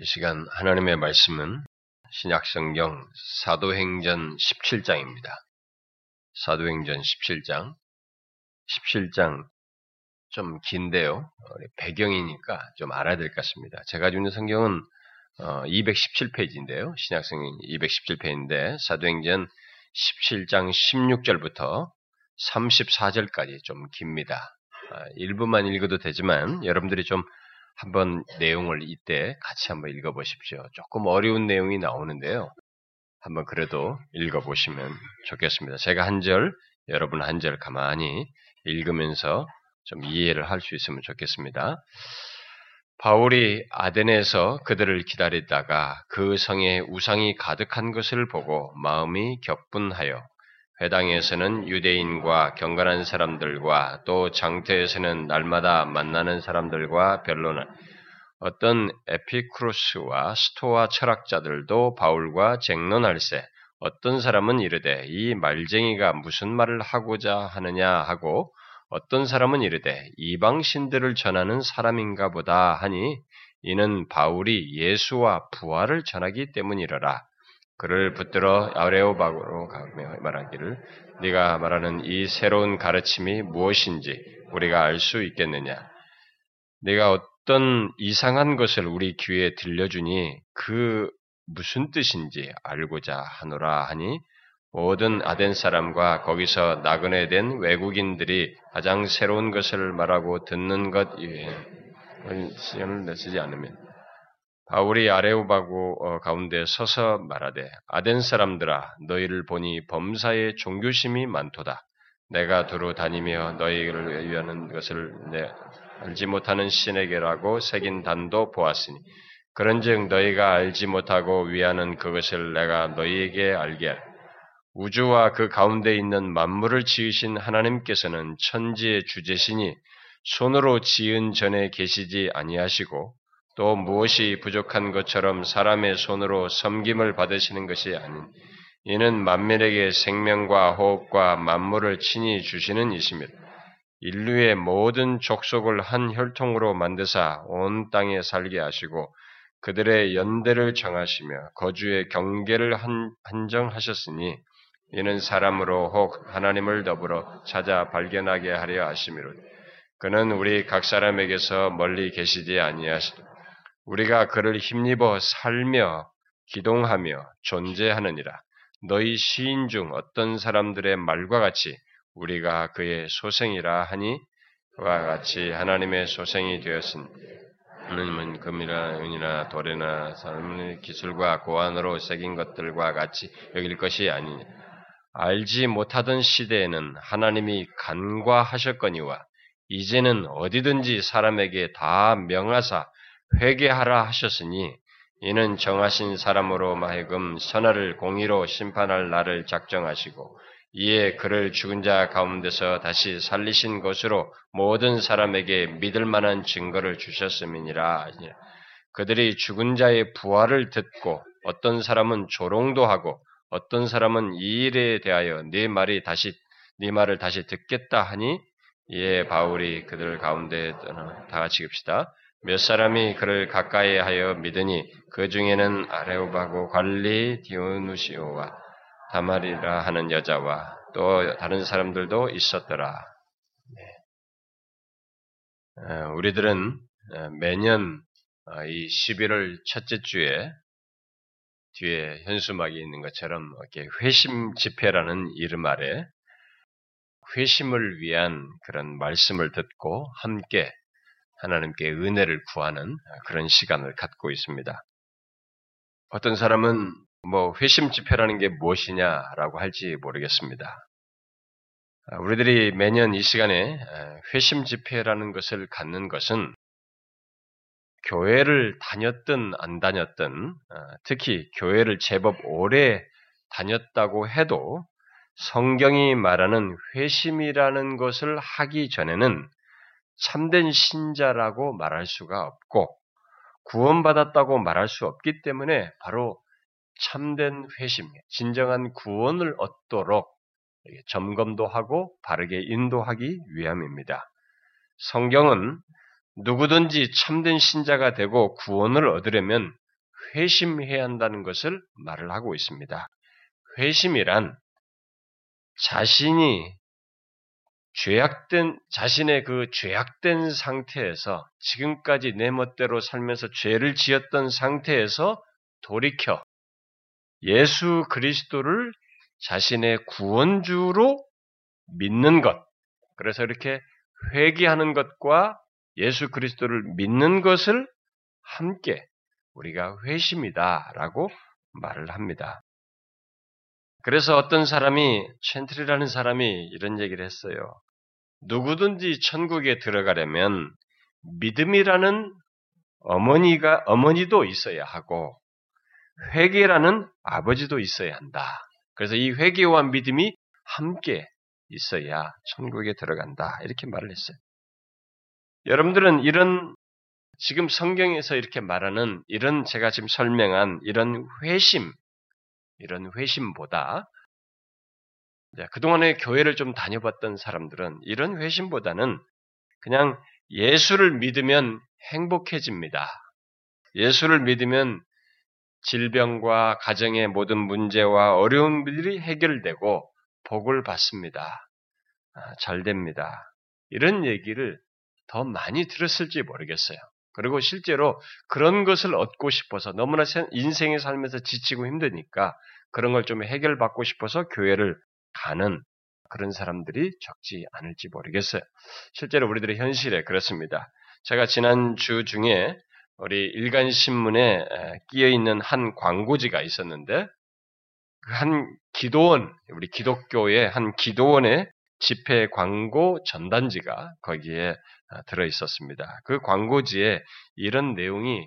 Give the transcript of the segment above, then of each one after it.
이 시간 하나님의 말씀은 신약성경 사도행전 17장입니다. 사도행전 17장. 17장 좀 긴데요. 배경이니까 좀 알아야 될 것 같습니다. 제가 주는 성경은 217페이지인데요. 어, 신약성경 217페이지인데 사도행전 17장 16절부터 34절까지 좀 깁니다. 아, 일부만 읽어도 되지만 여러분들이 좀 한번 내용을 이때 같이 한번 읽어보십시오. 조금 어려운 내용이 나오는데요. 한번 그래도 읽어보시면 좋겠습니다. 제가 한 절, 여러분 한 절 가만히 읽으면서 좀 이해를 할 수 있으면 좋겠습니다. 바울이 아덴에서 그들을 기다리다가 그 성에 우상이 가득한 것을 보고 마음이 격분하여 회당에서는 유대인과 경건한 사람들과 또 장터에서는 날마다 만나는 사람들과 변론을 어떤 에피크루스와 스토아 철학자들도 바울과 쟁론할세 어떤 사람은 이르되 이 말쟁이가 무슨 말을 하고자 하느냐 하고 어떤 사람은 이르되 이방 신들을 전하는 사람인가 보다 하니 이는 바울이 예수와 부활을 전하기 때문이러라. 그를 붙들어 아레오바로 가며 말하기를 네가 말하는 이 새로운 가르침이 무엇인지 우리가 알 수 있겠느냐? 네가 어떤 이상한 것을 우리 귀에 들려주니 그 무슨 뜻인지 알고자 하노라 하니 모든 아덴 사람과 거기서 나그네 된 외국인들이 가장 새로운 것을 말하고 듣는 것 이외에 시간을 내쓰지 않으면 바울이 아레오바고 어, 가운데 서서 말하되 아덴 사람들아 너희를 보니 범사에 종교심이 많도다. 내가 두루 다니며 너희를 위하는 것을 내 알지 못하는 신에게라고 새긴 단도 보았으니 그런즉 너희가 알지 못하고 위하는 그것을 내가 너희에게 알게 할. 우주와 그 가운데 있는 만물을 지으신 하나님께서는 천지의 주제시니 손으로 지은 전에 계시지 아니하시고 또 무엇이 부족한 것처럼 사람의 손으로 섬김을 받으시는 것이 아닌 이는 만민에게 생명과 호흡과 만물을 친히 주시는 이십니다. 인류의 모든 족속을 한 혈통으로 만드사 온 땅에 살게 하시고 그들의 연대를 정하시며 거주의 경계를 한, 한정하셨으니 이는 사람으로 혹 하나님을 더불어 찾아 발견하게 하려 하심이로 그는 우리 각 사람에게서 멀리 계시지 아니하시도 우리가 그를 힘입어 살며 기동하며 존재하느니라. 너희 시인 중 어떤 사람들의 말과 같이 우리가 그의 소생이라 하니 그와 같이 하나님의 소생이 되었으니 하나님은 금이나 은이나 돌이나 삶의 기술과 고안으로 새긴 것들과 같이 여길 것이 아니니 알지 못하던 시대에는 하나님이 간과하셨거니와 이제는 어디든지 사람에게 다 명하사 회개하라 하셨으니 이는 정하신 사람으로 하여금 선화를 공의로 심판할 날을 작정하시고 이에 그를 죽은 자 가운데서 다시 살리신 것으로 모든 사람에게 믿을 만한 증거를 주셨음이니라. 그들이 죽은 자의 부활을 듣고 어떤 사람은 조롱도 하고 어떤 사람은 이 일에 대하여 네 말이 다시 네 말을 다시 듣겠다 하니 이에 바울이 그들 가운데 다 같이 깁시다. 몇 사람이 그를 가까이 하여 믿으니 그 중에는 아레오바고 관리 디오누시오와 다말이라 하는 여자와 또 다른 사람들도 있었더라. 네. 우리들은 매년 어, 이 11월 첫째 주에 뒤에 현수막이 있는 것처럼 이렇게 회심 집회라는 이름 아래 회심을 위한 그런 말씀을 듣고 함께 하나님께 은혜를 구하는 그런 시간을 갖고 있습니다. 어떤 사람은 뭐 회심 집회라는 게 무엇이냐라고 할지 모르겠습니다. 우리들이 매년 이 시간에 회심 집회라는 것을 갖는 것은 교회를 다녔든 안 다녔든 특히 교회를 제법 오래 다녔다고 해도 성경이 말하는 회심이라는 것을 하기 전에는 참된 신자라고 말할 수가 없고 구원받았다고 말할 수 없기 때문에 바로 참된 회심, 진정한 구원을 얻도록 점검도 하고 바르게 인도하기 위함입니다. 성경은 누구든지 참된 신자가 되고 구원을 얻으려면 회심해야 한다는 것을 말을 하고 있습니다. 회심이란 자신이 죄악된 자신의 그 죄악된 상태에서 지금까지 내 멋대로 살면서 죄를 지었던 상태에서 돌이켜 예수 그리스도를 자신의 구원주로 믿는 것. 그래서 이렇게 회개하는 것과 예수 그리스도를 믿는 것을 함께 우리가 회심이다라고 말을 합니다. 그래서 어떤 사람이 첸트리라는 사람이 이런 얘기를 했어요. 누구든지 천국에 들어가려면 믿음이라는 어머니가 어머니도 있어야 하고 회개라는 아버지도 있어야 한다. 그래서 이 회개와 믿음이 함께 있어야 천국에 들어간다. 이렇게 말을 했어요. 여러분들은 이런 지금 성경에서 이렇게 말하는 이런 제가 지금 설명한 이런 회심, 이런 회심보다 그동안에 교회를 좀 다녀봤던 사람들은 이런 회심보다는 그냥 예수를 믿으면 행복해집니다. 예수를 믿으면 질병과 가정의 모든 문제와 어려움들이 해결되고 복을 받습니다. 아, 잘 됩니다. 이런 얘기를 더 많이 들었을지 모르겠어요. 그리고 실제로 그런 것을 얻고 싶어서 너무나 인생에 살면서 지치고 힘드니까 그런 걸 좀 해결받고 싶어서 교회를 가는 그런 사람들이 적지 않을지 모르겠어요. 실제로 우리들의 현실에 그렇습니다. 제가 지난 주 중에 우리 일간신문에 끼어 있는 한 광고지가 있었는데 그한 기도원, 우리 기독교의 한 기도원의 집회 광고 전단지가 거기에 아, 들어 있었습니다. 그 광고지에 이런 내용이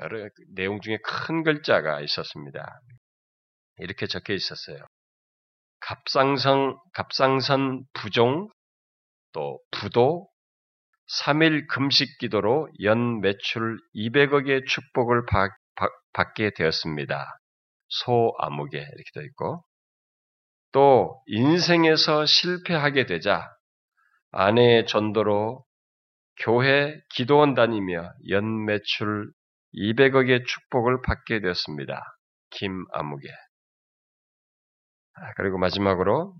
여러 내용 중에 큰 글자가 있었습니다. 이렇게 적혀 있었어요. 갑상선, 갑상선 부종, 또 부도, 3일 금식 기도로 연 매출 200억의 축복을 받, 받게 되었습니다. 소아무개 이렇게 되어 있고 또 인생에서 실패하게 되자 아내의 전도로 교회 기도원 다니며 연 매출 200억의 축복을 받게 되었습니다. 김아무개. 아, 그리고 마지막으로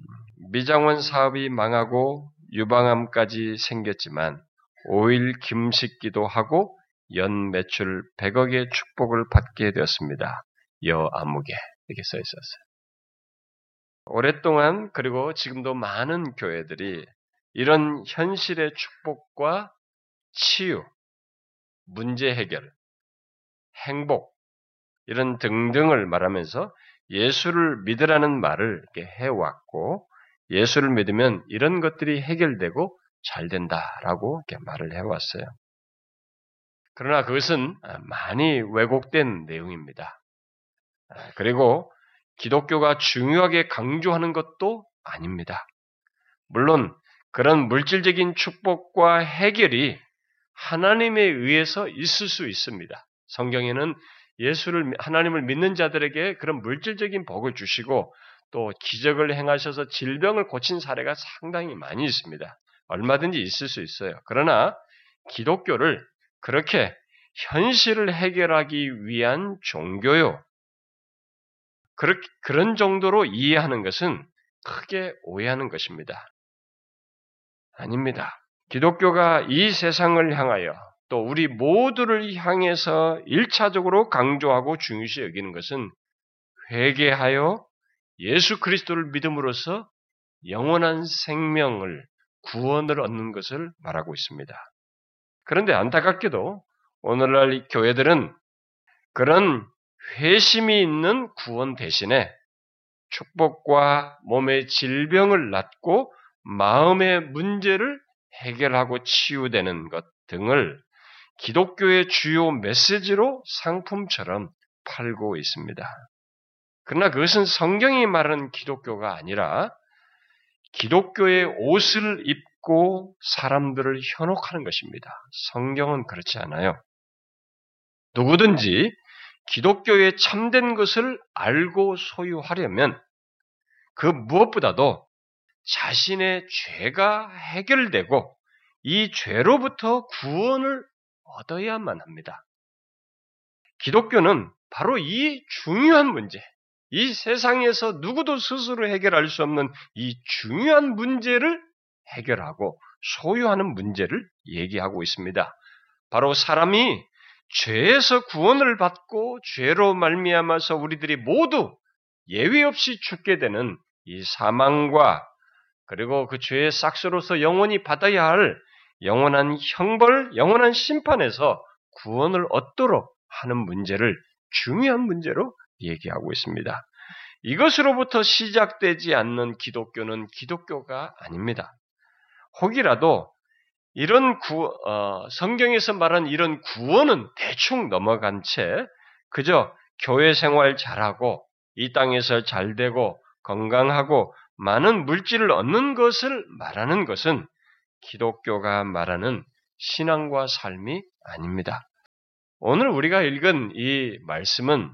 미장원 사업이 망하고 유방암까지 생겼지만 5일 김식기도 하고 연 매출 100억의 축복을 받게 되었습니다. 여아무개 이렇게 써 있었어요. 오랫동안 그리고 지금도 많은 교회들이 이런 현실의 축복과 치유, 문제 해결, 행복 이런 등등을 말하면서 예수를 믿으라는 말을 해왔고 예수를 믿으면 이런 것들이 해결되고 잘 된다라고 말을 해왔어요. 그러나 그것은 많이 왜곡된 내용입니다. 그리고 기독교가 중요하게 강조하는 것도 아닙니다. 물론 그런 물질적인 축복과 해결이 하나님에 의해서 있을 수 있습니다. 성경에는 예수를 하나님을 믿는 자들에게 그런 물질적인 복을 주시고 또 기적을 행하셔서 질병을 고친 사례가 상당히 많이 있습니다. 얼마든지 있을 수 있어요. 그러나 기독교를 그렇게 현실을 해결하기 위한 종교요. 그렇게, 그런 정도로 이해하는 것은 크게 오해하는 것입니다. 아닙니다. 기독교가 이 세상을 향하여 또 우리 모두를 향해서 일차적으로 강조하고 중요시 여기는 것은 회개하여 예수 그리스도를 믿음으로써 영원한 생명을 구원을 얻는 것을 말하고 있습니다. 그런데 안타깝게도 오늘날 교회들은 그런 회심이 있는 구원 대신에 축복과 몸의 질병을 낫고 마음의 문제를 해결하고 치유되는 것 등을 기독교의 주요 메시지로 상품처럼 팔고 있습니다. 그러나 그것은 성경이 말하는 기독교가 아니라 기독교의 옷을 입고 사람들을 현혹하는 것입니다. 성경은 그렇지 않아요. 누구든지 기독교의 참된 것을 알고 소유하려면 그 무엇보다도 자신의 죄가 해결되고 이 죄로부터 구원을 얻어야만 합니다. 기독교는 바로 이 중요한 문제, 이 세상에서 누구도 스스로 해결할 수 없는 이 중요한 문제를 해결하고 소유하는 문제를 얘기하고 있습니다. 바로 사람이 죄에서 구원을 받고 죄로 말미암아서 우리들이 모두 예외 없이 죽게 되는 이 사망과 그리고 그 죄의 싹스로서 영원히 받아야 할 영원한 형벌, 영원한 심판에서 구원을 얻도록 하는 문제를 중요한 문제로 얘기하고 있습니다. 이것으로부터 시작되지 않는 기독교는 기독교가 아닙니다. 혹이라도 이런 구, 어, 성경에서 말한 이런 구원은 대충 넘어간 채 그저 교회 생활 잘하고 이 땅에서 잘 되고 건강하고 많은 물질을 얻는 것을 말하는 것은 기독교가 말하는 신앙과 삶이 아닙니다. 오늘 우리가 읽은 이 말씀은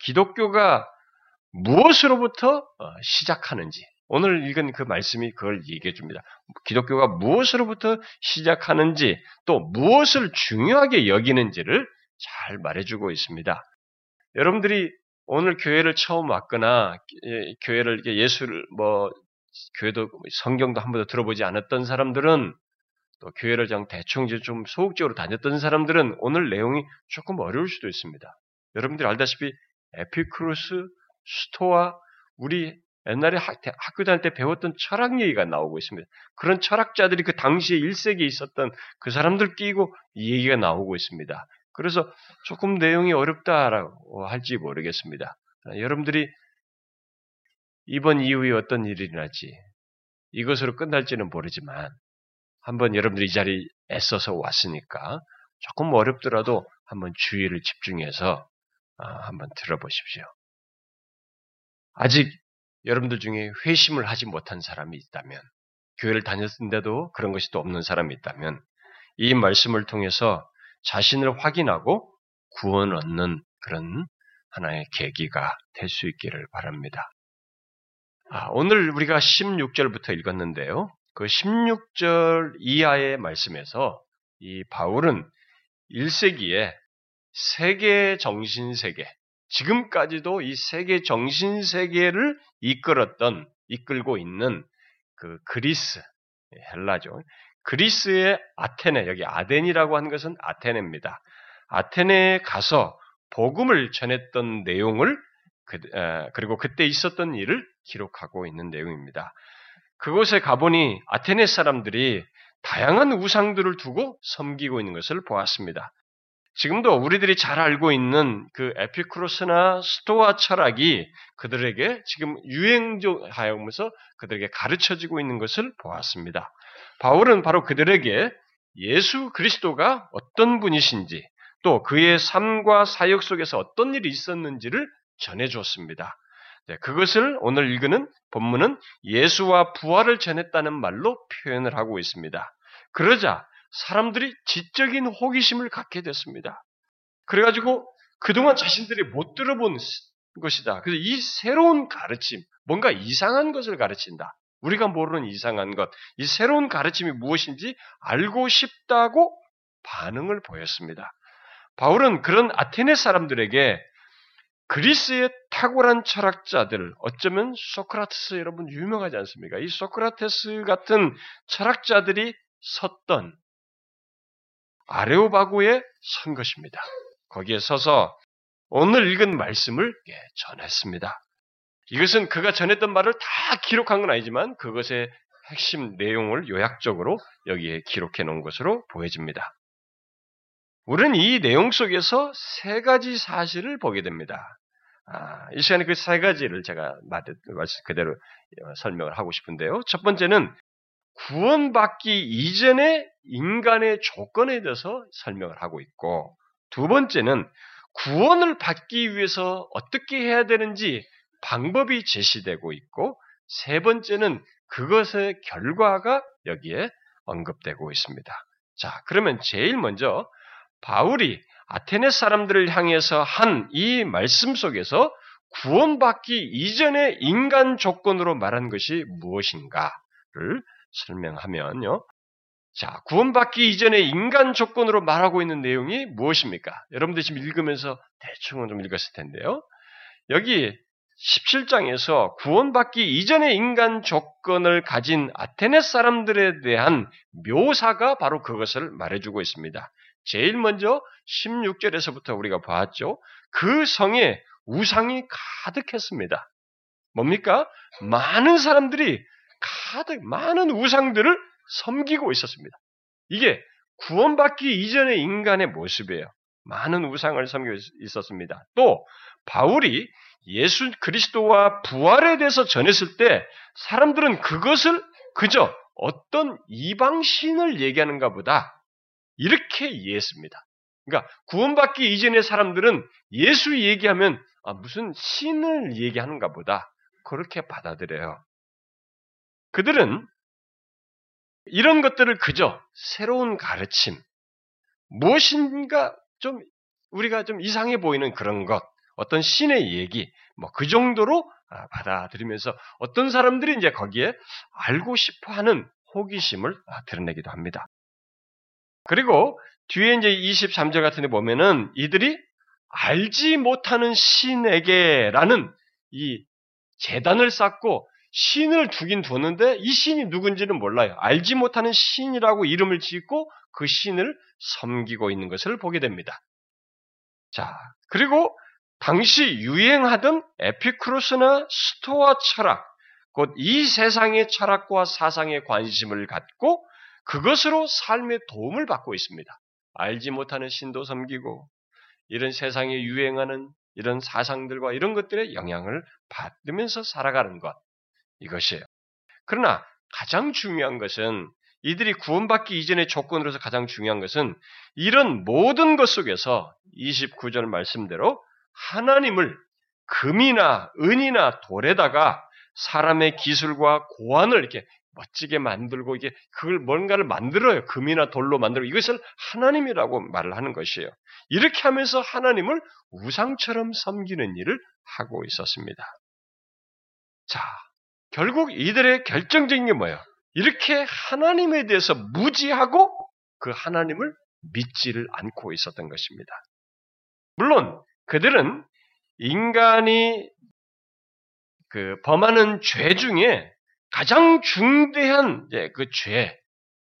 기독교가 무엇으로부터 어, 시작하는지, 오늘 읽은 그 말씀이 그걸 얘기해 줍니다. 기독교가 무엇으로부터 시작하는지, 또 무엇을 중요하게 여기는지를 잘 말해주고 있습니다. 여러분들이 오늘 교회를 처음 왔거나, 예, 교회를, 예수를, 뭐, 교회도, 성경도 한 번도 들어보지 않았던 사람들은, 또 교회를 좀 대충 좀 소극적으로 다녔던 사람들은 오늘 내용이 조금 어려울 수도 있습니다. 여러분들이 알다시피 에피크루스, 스토아, 우리 옛날에 학교 다닐 때 배웠던 철학 얘기가 나오고 있습니다. 그런 철학자들이 그 당시에 1세기에 있었던 그 사람들 끼고 이 얘기가 나오고 있습니다. 그래서 조금 내용이 어렵다라고 할지 모르겠습니다. 여러분들이 이번 이후에 어떤 일이 일어날지 이것으로 끝날지는 모르지만 한번 여러분들이 이 자리에 애써서 왔으니까 조금 어렵더라도 한번 주의를 집중해서 아, 한번 들어보십시오. 아직 여러분들 중에 회심을 하지 못한 사람이 있다면, 교회를 다녔는데도 그런 것이 또 없는 사람이 있다면, 이 말씀을 통해서 자신을 확인하고 구원 얻는 그런 하나의 계기가 될 수 있기를 바랍니다. 아, 오늘 우리가 16절부터 읽었는데요. 그 16절 이하의 말씀에서 이 바울은 1세기에 세계 정신 세계, 지금까지도 이 세계 정신 세계를 이끌었던 이끌고 있는 그 그리스 헬라죠. 그리스의 아테네 여기 아덴이라고 하는 것은 아테네입니다. 아테네에 가서 복음을 전했던 내용을 그, 리고 그때 있었던 일을 기록하고 있는 내용입니다. 그곳에 가보니 아테네 사람들이 다양한 우상들을 두고 섬기고 있는 것을 보았습니다. 지금도 우리들이 잘 알고 있는 그 에피크로스나 스토아 철학이 그들에게 지금 유행하면서 그들에게 가르쳐지고 있는 것을 보았습니다. 바울은 바로 그들에게 예수 그리스도가 어떤 분이신지 또 그의 삶과 사역 속에서 어떤 일이 있었는지를 전해주었습니다. 네, 그것을 오늘 읽는 본문은 예수와 부활을 전했다는 말로 표현을 하고 있습니다. 그러자 사람들이 지적인 호기심을 갖게 됐습니다. 그래가지고 그동안 자신들이 못 들어본 것이다. 그래서 이 새로운 가르침, 뭔가 이상한 것을 가르친다. 우리가 모르는 이상한 것, 이 새로운 가르침이 무엇인지 알고 싶다고 반응을 보였습니다. 바울은 그런 아테네 사람들에게 그리스의 탁월한 철학자들, 어쩌면 소크라테스 여러분 유명하지 않습니까? 이 소크라테스 같은 철학자들이 섰던 아레오바고에 선 것입니다. 거기에 서서 오늘 읽은 말씀을 전했습니다. 이것은 그가 전했던 말을 다 기록한 건 아니지만 그것의 핵심 내용을 요약적으로 여기에 기록해 놓은 것으로 보여집니다. 우리는 이 내용 속에서 세 가지 사실을 보게 됩니다. 아, 이 시간에 그 세 가지를 제가 그대로 어, 설명을 하고 싶은데요. 첫 번째는 구원받기 이전의 인간의 조건에 대해서 설명을 하고 있고, 두 번째는 구원을 받기 위해서 어떻게 해야 되는지 방법이 제시되고 있고, 세 번째는 그것의 결과가 여기에 언급되고 있습니다. 자, 그러면 제일 먼저 바울이 아테네 사람들을 향해서 한 이 말씀 속에서 구원받기 이전의 인간 조건으로 말한 것이 무엇인가를 설명하면요. 자, 구원받기 이전에 인간 조건으로 말하고 있는 내용이 무엇입니까? 여러분들 지금 읽으면서 대충은 좀 읽었을 텐데요. 여기 17장에서 구원받기 이전의 인간 조건을 가진 아테네 사람들에 대한 묘사가 바로 그것을 말해주고 있습니다. 제일 먼저 16절에서부터 우리가 봤죠. 그 성에 우상이 가득했습니다. 뭡니까? 많은 사람들이 가득, 많은 우상들을 섬기고 있었습니다. 이게 구원받기 이전의 인간의 모습이에요. 많은 우상을 섬기고 있었습니다. 또, 바울이 예수 그리스도와 부활에 대해서 전했을 때 사람들은 그것을 그저 어떤 이방신을 얘기하는가 보다 이렇게 이해했습니다. 그러니까 구원받기 이전의 사람들은 예수 얘기하면 아, 무슨 신을 얘기하는가 보다 그렇게 받아들여요. 그들은 이런 것들을 그저 새로운 가르침, 무엇인가 좀 우리가 좀 이상해 보이는 그런 것, 어떤 신의 얘기, 뭐 그 정도로 아, 받아들이면서 어떤 사람들이 이제 거기에 알고 싶어 하는 호기심을 아, 드러내기도 합니다. 그리고 뒤에 이제 23절 같은 데 보면은 이들이 알지 못하는 신에게라는 이 재단을 쌓고 신을 두긴 두는데 이 신이 누군지는 몰라요. 알지 못하는 신이라고 이름을 짓고 그 신을 섬기고 있는 것을 보게 됩니다. 자, 그리고 당시 유행하던 에피크로스나 스토아 철학, 곧 이 세상의 철학과 사상에 관심을 갖고 그것으로 삶의 도움을 받고 있습니다. 알지 못하는 신도 섬기고 이런 세상에 유행하는 이런 사상들과 이런 것들의 영향을 받으면서 살아가는 것 이것이에요. 그러나 가장 중요한 것은 이들이 구원받기 이전의 조건으로서 가장 중요한 것은 이런 모든 것 속에서 29절 말씀대로 하나님을 금이나 은이나 돌에다가 사람의 기술과 고안을 이렇게 멋지게 만들고 이게 그걸 뭔가를 만들어요. 금이나 돌로 만들어 이것을 하나님이라고 말을 하는 것이에요. 이렇게 하면서 하나님을 우상처럼 섬기는 일을 하고 있었습니다. 자, 결국 이들의 결정적인 게 뭐예요? 이렇게 하나님에 대해서 무지하고 그 하나님을 믿지를 않고 있었던 것입니다. 물론 그들은 인간이 그 범하는 죄 중에 가장 중대한 그 죄,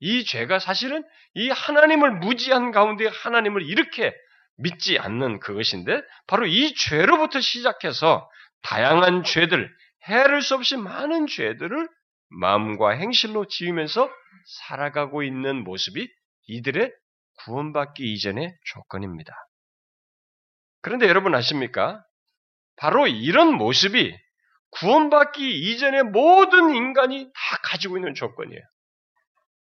이 죄가 사실은 이 하나님을 무지한 가운데 하나님을 이렇게 믿지 않는 그것인데 바로 이 죄로부터 시작해서 다양한 죄들, 해를 수 없이 많은 죄들을 마음과 행실로 지으면서 살아가고 있는 모습이 이들의 구원받기 이전의 조건입니다. 그런데 여러분 아십니까? 바로 이런 모습이 구원받기 이전의 모든 인간이 다 가지고 있는 조건이에요.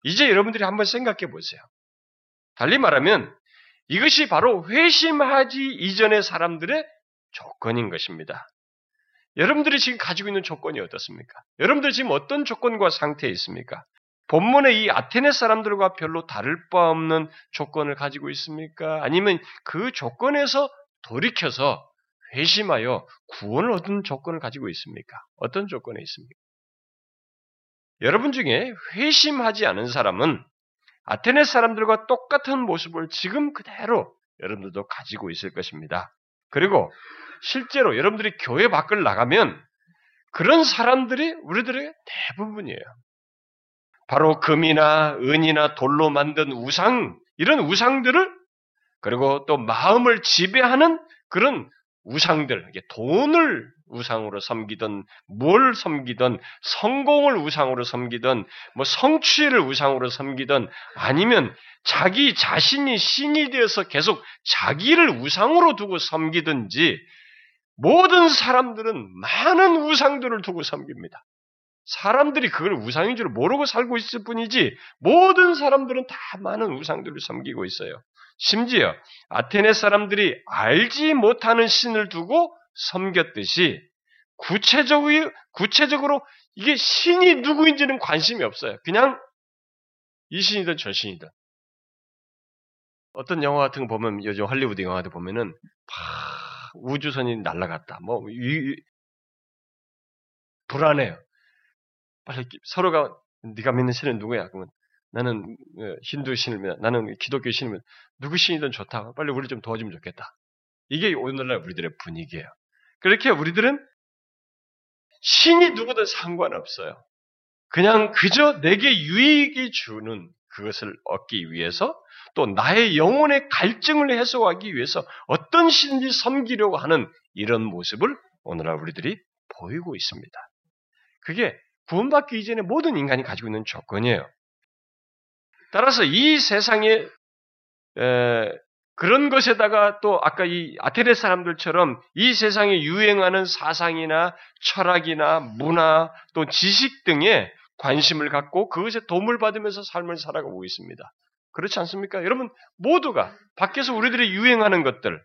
이제 여러분들이 한번 생각해 보세요. 달리 말하면 이것이 바로 회심하지 이전의 사람들의 조건인 것입니다. 여러분들이 지금 가지고 있는 조건이 어떻습니까? 여러분들 지금 어떤 조건과 상태에 있습니까? 본문의 이 아테네 사람들과 별로 다를 바 없는 조건을 가지고 있습니까? 아니면 그 조건에서 돌이켜서 회심하여 구원을 얻은 조건을 가지고 있습니까? 어떤 조건에 있습니까? 여러분 중에 회심하지 않은 사람은 아테네 사람들과 똑같은 모습을 지금 그대로 여러분들도 가지고 있을 것입니다. 그리고 실제로 여러분들이 교회 밖을 나가면 그런 사람들이 우리들의 대부분이에요. 바로 금이나 은이나 돌로 만든 우상, 이런 우상들을 그리고 또 마음을 지배하는 그런 우상들, 돈을 우상으로 섬기던, 뭘 섬기던, 성공을 우상으로 섬기던, 뭐 성취를 우상으로 섬기던, 아니면 자기 자신이 신이 되어서 계속 자기를 우상으로 두고 섬기든지, 모든 사람들은 많은 우상들을 두고 섬깁니다. 사람들이 그걸 우상인 줄 모르고 살고 있을 뿐이지 모든 사람들은 다 많은 우상들을 섬기고 있어요. 심지어 아테네 사람들이 알지 못하는 신을 두고 섬겼듯이 구체적으로, 구체적으로 이게 신이 누구인지는 관심이 없어요. 그냥 이 신이든 저 신이든. 어떤 영화 같은 거 보면 요즘 할리우드 영화들 보면은 막 우주선이 날아갔다. 뭐 이, 불안해요. 빨리 서로가 네가 믿는 신은 누구야? 그러면 나는 어, 힌두 신을 믿어. 나는 기독교 신을 믿어. 누구 신이든 좋다. 빨리 우리 좀 도와주면 좋겠다. 이게 오늘날 우리들의 분위기예요. 그렇게 우리들은 신이 누구든 상관없어요. 그냥 그저 내게 유익이 주는 그것을 얻기 위해서 또 나의 영혼의 갈증을 해소하기 위해서 어떤 신인지 섬기려고 하는 이런 모습을 오늘날 우리들이 보이고 있습니다. 그게 구원받기 이전에 모든 인간이 가지고 있는 조건이에요. 따라서 이 세상에 에, 그런 것에다가 또 아까 이 아테네 사람들처럼 이 세상에 유행하는 사상이나 철학이나 문화 또 지식 등에 관심을 갖고 그것에 도움을 받으면서 삶을 살아가고 있습니다. 그렇지 않습니까? 여러분 모두가 밖에서 우리들이 유행하는 것들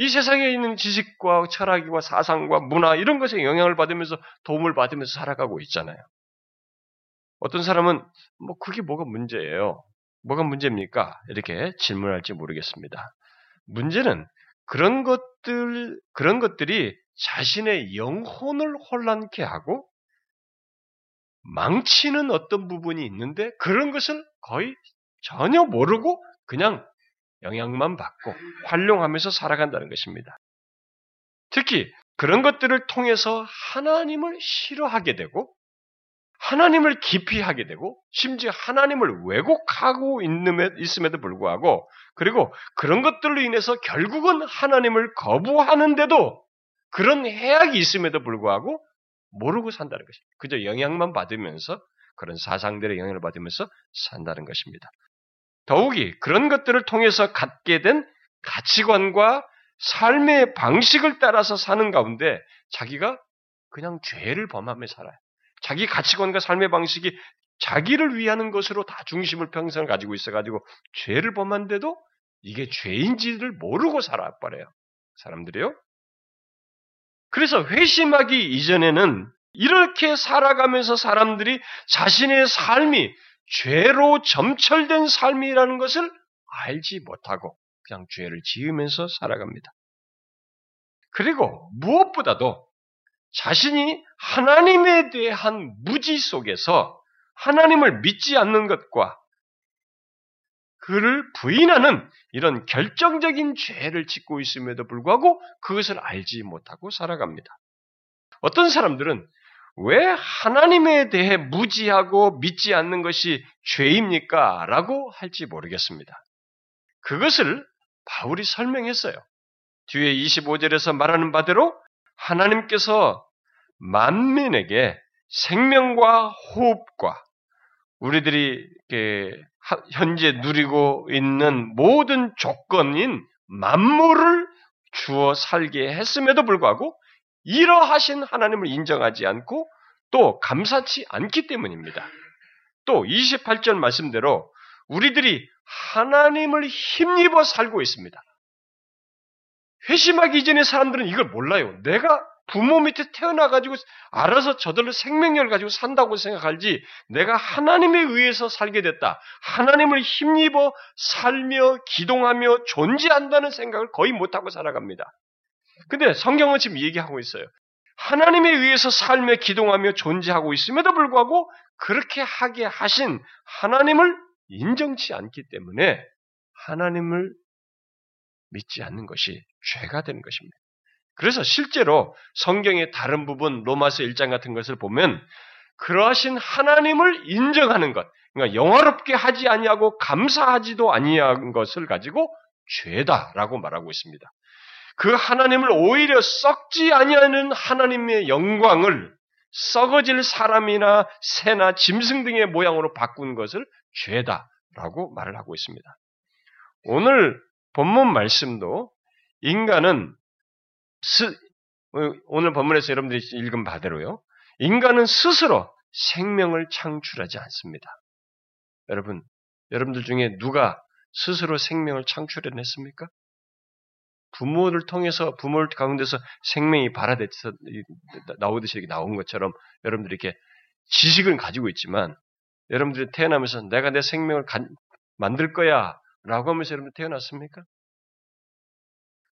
이 세상에 있는 지식과 철학과 사상과 문화 이런 것에 영향을 받으면서 도움을 받으면서 살아가고 있잖아요. 어떤 사람은 뭐 그게 뭐가 문제예요? 뭐가 문제입니까? 이렇게 질문할지 모르겠습니다. 문제는 그런 것들 그런 것들이 자신의 영혼을 혼란케 하고 망치는 어떤 부분이 있는데 그런 것을 거의 전혀 모르고 그냥 영향만 받고 활용하면서 살아간다는 것입니다. 특히 그런 것들을 통해서 하나님을 싫어하게 되고 하나님을 기피하게 되고 심지어 하나님을 왜곡하고 있음에도 불구하고 그리고 그런 것들로 인해서 결국은 하나님을 거부하는데도 그런 해악이 있음에도 불구하고 모르고 산다는 것입니다. 그저 영향만 받으면서 그런 사상들의 영향을 받으면서 산다는 것입니다. 더욱이 그런 것들을 통해서 갖게 된 가치관과 삶의 방식을 따라서 사는 가운데 자기가 그냥 죄를 범하며 살아요. 자기 가치관과 삶의 방식이 자기를 위하는 것으로 다 중심을 평생 가지고 있어가지고 죄를 범한데도 이게 죄인지를 모르고 살아버려요. 사람들이요. 그래서 회심하기 이전에는 이렇게 살아가면서 사람들이 자신의 삶이 죄로 점철된 삶이라는 것을 알지 못하고 그냥 죄를 지으면서 살아갑니다. 그리고 무엇보다도 자신이 하나님에 대한 무지 속에서 하나님을 믿지 않는 것과 그를 부인하는 이런 결정적인 죄를 짓고 있음에도 불구하고 그것을 알지 못하고 살아갑니다. 어떤 사람들은 왜 하나님에 대해 무지하고 믿지 않는 것이 죄입니까? 라고 할지 모르겠습니다. 그것을 바울이 설명했어요. 뒤에 25절에서 말하는 바대로 하나님께서 만민에게 생명과 호흡과 우리들이 현재 누리고 있는 모든 조건인 만물을 주어 살게 했음에도 불구하고 이러하신 하나님을 인정하지 않고 또 감사치 않기 때문입니다. 또 28절 말씀대로 우리들이 하나님을 힘입어 살고 있습니다. 회심하기 이전의 사람들은 이걸 몰라요. 내가 부모 밑에 태어나가지고 알아서 저들로 생명력을 가지고 산다고 생각할지 내가 하나님에 의해서 살게 됐다. 하나님을 힘입어 살며 기동하며 존재한다는 생각을 거의 못하고 살아갑니다. 근데 성경은 지금 얘기하고 있어요. 하나님에 의해서 삶에 기동하며 존재하고 있음에도 불구하고 그렇게 하게 하신 하나님을 인정치 않기 때문에 하나님을 믿지 않는 것이 죄가 되는 것입니다. 그래서 실제로 성경의 다른 부분 로마서 1장 같은 것을 보면 그러하신 하나님을 인정하는 것, 그러니까 영화롭게 하지 아니하고 감사하지도 아니한 것을 가지고 죄다라고 말하고 있습니다. 그 하나님을 오히려 썩지 아니하는 하나님의 영광을 썩어질 사람이나 새나 짐승 등의 모양으로 바꾼 것을 죄다라고 말을 하고 있습니다. 오늘 본문 말씀도 인간은 스, 오늘 본문에서 여러분들이 읽은 바대로요. 인간은 스스로 생명을 창출하지 않습니다. 여러분, 여러분들 중에 누가 스스로 생명을 창출해냈습니까? 부모를 통해서 부모를 가운데서 생명이 발화돼서 나오듯이 이렇게 나온 것처럼 여러분들이 이렇게 지식을 가지고 있지만 여러분들이 태어나면서 내가 내 생명을 가, 만들 거야 라고 하면서 여러분 태어났습니까?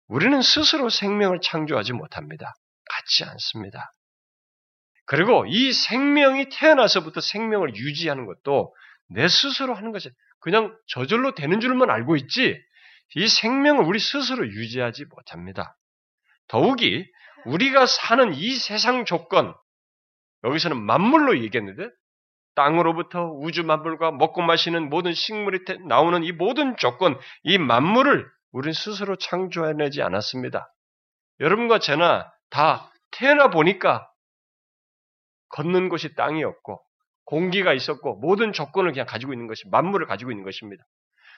우리는 스스로 생명을 창조하지 못합니다. 같지 않습니다. 그리고 이 생명이 태어나서부터 생명을 유지하는 것도 내 스스로 하는 것이 그냥 저절로 되는 줄만 알고 있지 이 생명을 우리 스스로 유지하지 못합니다. 더욱이 우리가 사는 이 세상 조건 여기서는 만물로 얘기했는데 땅으로부터 우주 만물과 먹고 마시는 모든 식물이 나오는 이 모든 조건, 이 만물을 우리는 스스로 창조해내지 않았습니다. 여러분과 저나 다 태어나 보니까 걷는 곳이 땅이었고 공기가 있었고 모든 조건을 그냥 가지고 있는 것이 만물을 가지고 있는 것입니다.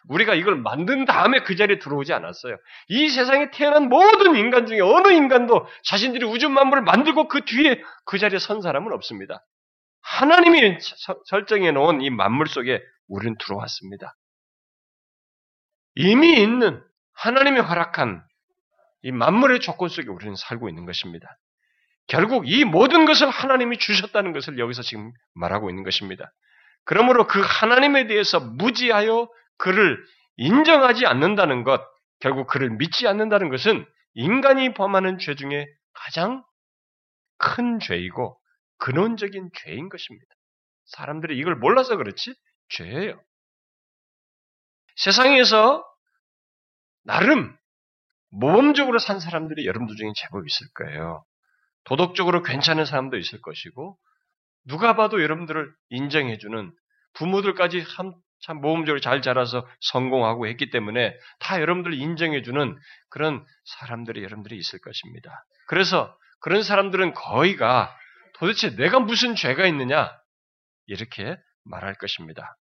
우리가 이걸 만든 다음에 그 자리에 들어오지 않았어요. 이 세상에 태어난 모든 인간 중에 어느 인간도 자신들이 우주 만물을 만들고 그 뒤에 그 자리에 선 사람은 없습니다. 하나님이 설정해 놓은 이 만물 속에 우리는 들어왔습니다. 이미 있는 하나님이 허락한 이 만물의 조건 속에 우리는 살고 있는 것입니다. 결국 이 모든 것을 하나님이 주셨다는 것을 여기서 지금 말하고 있는 것입니다. 그러므로 그 하나님에 대해서 무지하여 그를 인정하지 않는다는 것, 결국 그를 믿지 않는다는 것은 인간이 범하는 죄 중에 가장 큰 죄이고 근원적인 죄인 것입니다. 사람들이 이걸 몰라서 그렇지 죄예요. 세상에서 나름 모범적으로 산 사람들이 여러분들 중에 제법 있을 거예요. 도덕적으로 괜찮은 사람도 있을 것이고 누가 봐도 여러분들을 인정해주는 부모들까지 참, 참 모범적으로 잘 자라서 성공하고 했기 때문에 다 여러분들을 인정해주는 그런 사람들이 여러분들이 있을 것입니다. 그래서 그런 사람들은 거의가 도대체 내가 무슨 죄가 있느냐? 이렇게 말할 것입니다.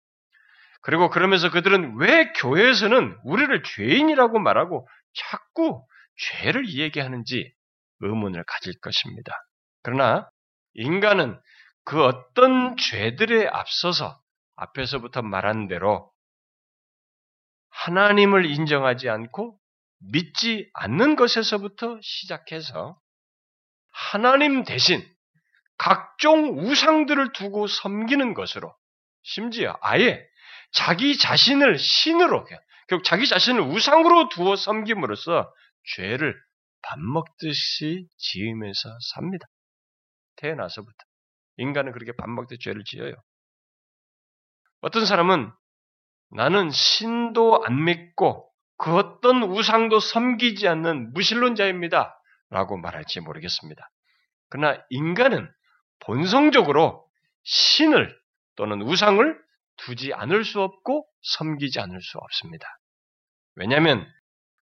그리고 그러면서 그들은 왜 교회에서는 우리를 죄인이라고 말하고 자꾸 죄를 이야기하는지 의문을 가질 것입니다. 그러나 인간은 그 어떤 죄들에 앞서서 앞에서부터 말한 대로 하나님을 인정하지 않고 믿지 않는 것에서부터 시작해서 하나님 대신 각종 우상들을 두고 섬기는 것으로 심지어 아예 자기 자신을 신으로 결국 자기 자신을 우상으로 두어 섬김으로써 죄를 밥 먹듯이 지으면서 삽니다. 태어나서부터 인간은 그렇게 밥 먹듯 죄를 지어요. 어떤 사람은 나는 신도 안 믿고 그 어떤 우상도 섬기지 않는 무신론자입니다. 라고 말할지 모르겠습니다. 그러나 인간은 본성적으로 신을 또는 우상을 두지 않을 수 없고 섬기지 않을 수 없습니다. 왜냐하면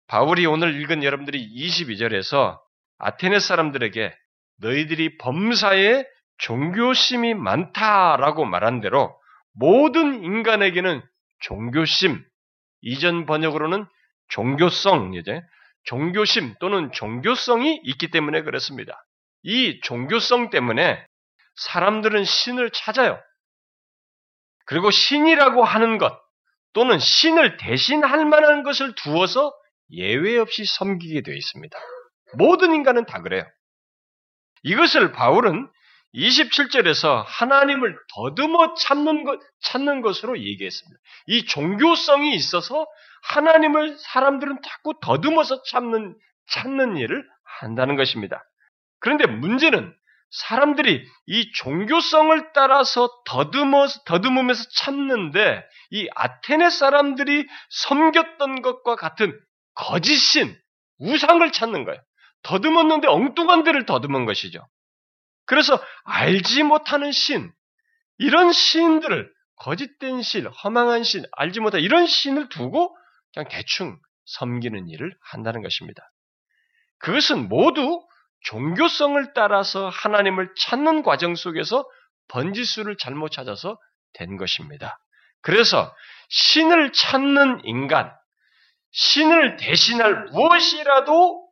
바울이 오늘 읽은 여러분들이 22절에서 아테네 사람들에게 너희들이 범사에 종교심이 많다라고 말한 대로 모든 인간에게는 종교심, 이전 번역으로는 종교성, 이제 종교심 또는 종교성이 있기 때문에 그렇습니다. 이 종교성 때문에 사람들은 신을 찾아요. 그리고 신이라고 하는 것 또는 신을 대신할 만한 것을 두어서 예외 없이 섬기게 되어 있습니다. 모든 인간은 다 그래요. 이것을 바울은 27절에서 하나님을 더듬어 찾는 것, 찾는 것으로 얘기했습니다. 이 종교성이 있어서 하나님을 사람들은 자꾸 더듬어서 찾는, 찾는 일을 한다는 것입니다. 그런데 문제는 사람들이 이 종교성을 따라서 더듬어, 더듬으면서 찾는데 이 아테네 사람들이 섬겼던 것과 같은 거짓신, 우상을 찾는 거예요. 더듬었는데 엉뚱한 데를 더듬은 것이죠. 그래서 알지 못하는 신, 이런 신들을 거짓된 신, 허망한 신, 알지 못한 이런 신을 두고 그냥 대충 섬기는 일을 한다는 것입니다. 그것은 모두 종교성을 따라서 하나님을 찾는 과정 속에서 번지수를 잘못 찾아서 된 것입니다. 그래서 신을 찾는 인간, 신을 대신할 무엇이라도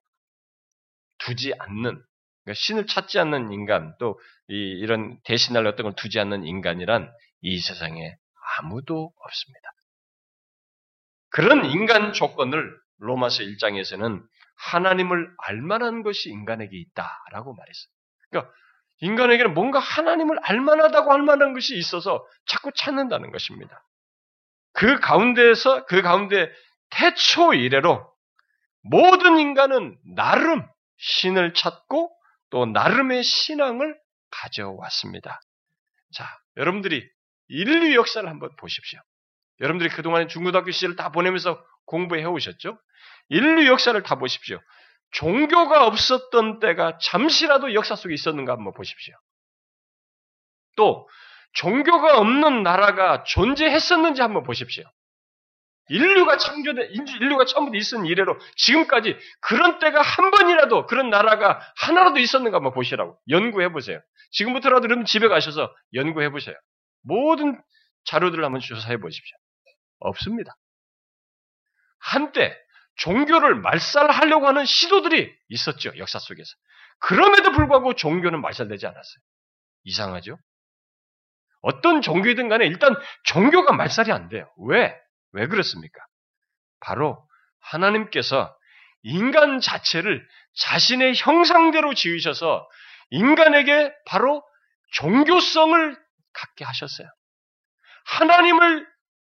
두지 않는, 그러니까 신을 찾지 않는 인간, 또 이, 런 대신할 어떤 걸 두지 않는 인간이란 이 세상에 아무도 없습니다. 그런 인간 조건을 로마서 1장에서는 하나님을 알만한 것이 인간에게 있다라고 말했어요. 그러니까 인간에게는 뭔가 하나님을 알만하다고 할 만한 것이 있어서 자꾸 찾는다는 것입니다. 그 가운데에서 그 가운데 태초 이래로 모든 인간은 나름 신을 찾고 또 나름의 신앙을 가져왔습니다. 자, 여러분들이 인류 역사를 한번 보십시오. 여러분들이 그동안 중고등학교 시절을 다 보내면서 공부해 오셨죠? 인류 역사를 다 보십시오. 종교가 없었던 때가 잠시라도 역사 속에 있었는가 한번 보십시오. 또 종교가 없는 나라가 존재했었는지 한번 보십시오. 인류가 창조된 인류가 처음부터 있은 이래로 지금까지 그런 때가 한 번이라도 그런 나라가 하나라도 있었는가 한번 보시라고 연구해 보세요. 지금부터라도 여러분 집에 가셔서 연구해 보세요. 모든 자료들을 한번 조사해 보십시오. 없습니다. 한때 종교를 말살하려고 하는 시도들이 있었죠. 역사 속에서. 그럼에도 불구하고 종교는 말살되지 않았어요. 이상하죠? 어떤 종교이든 간에 일단 종교가 말살이 안 돼요. 왜? 왜 그렇습니까? 바로 하나님께서 인간 자체를 자신의 형상대로 지으셔서 인간에게 바로 종교성을 갖게 하셨어요. 하나님을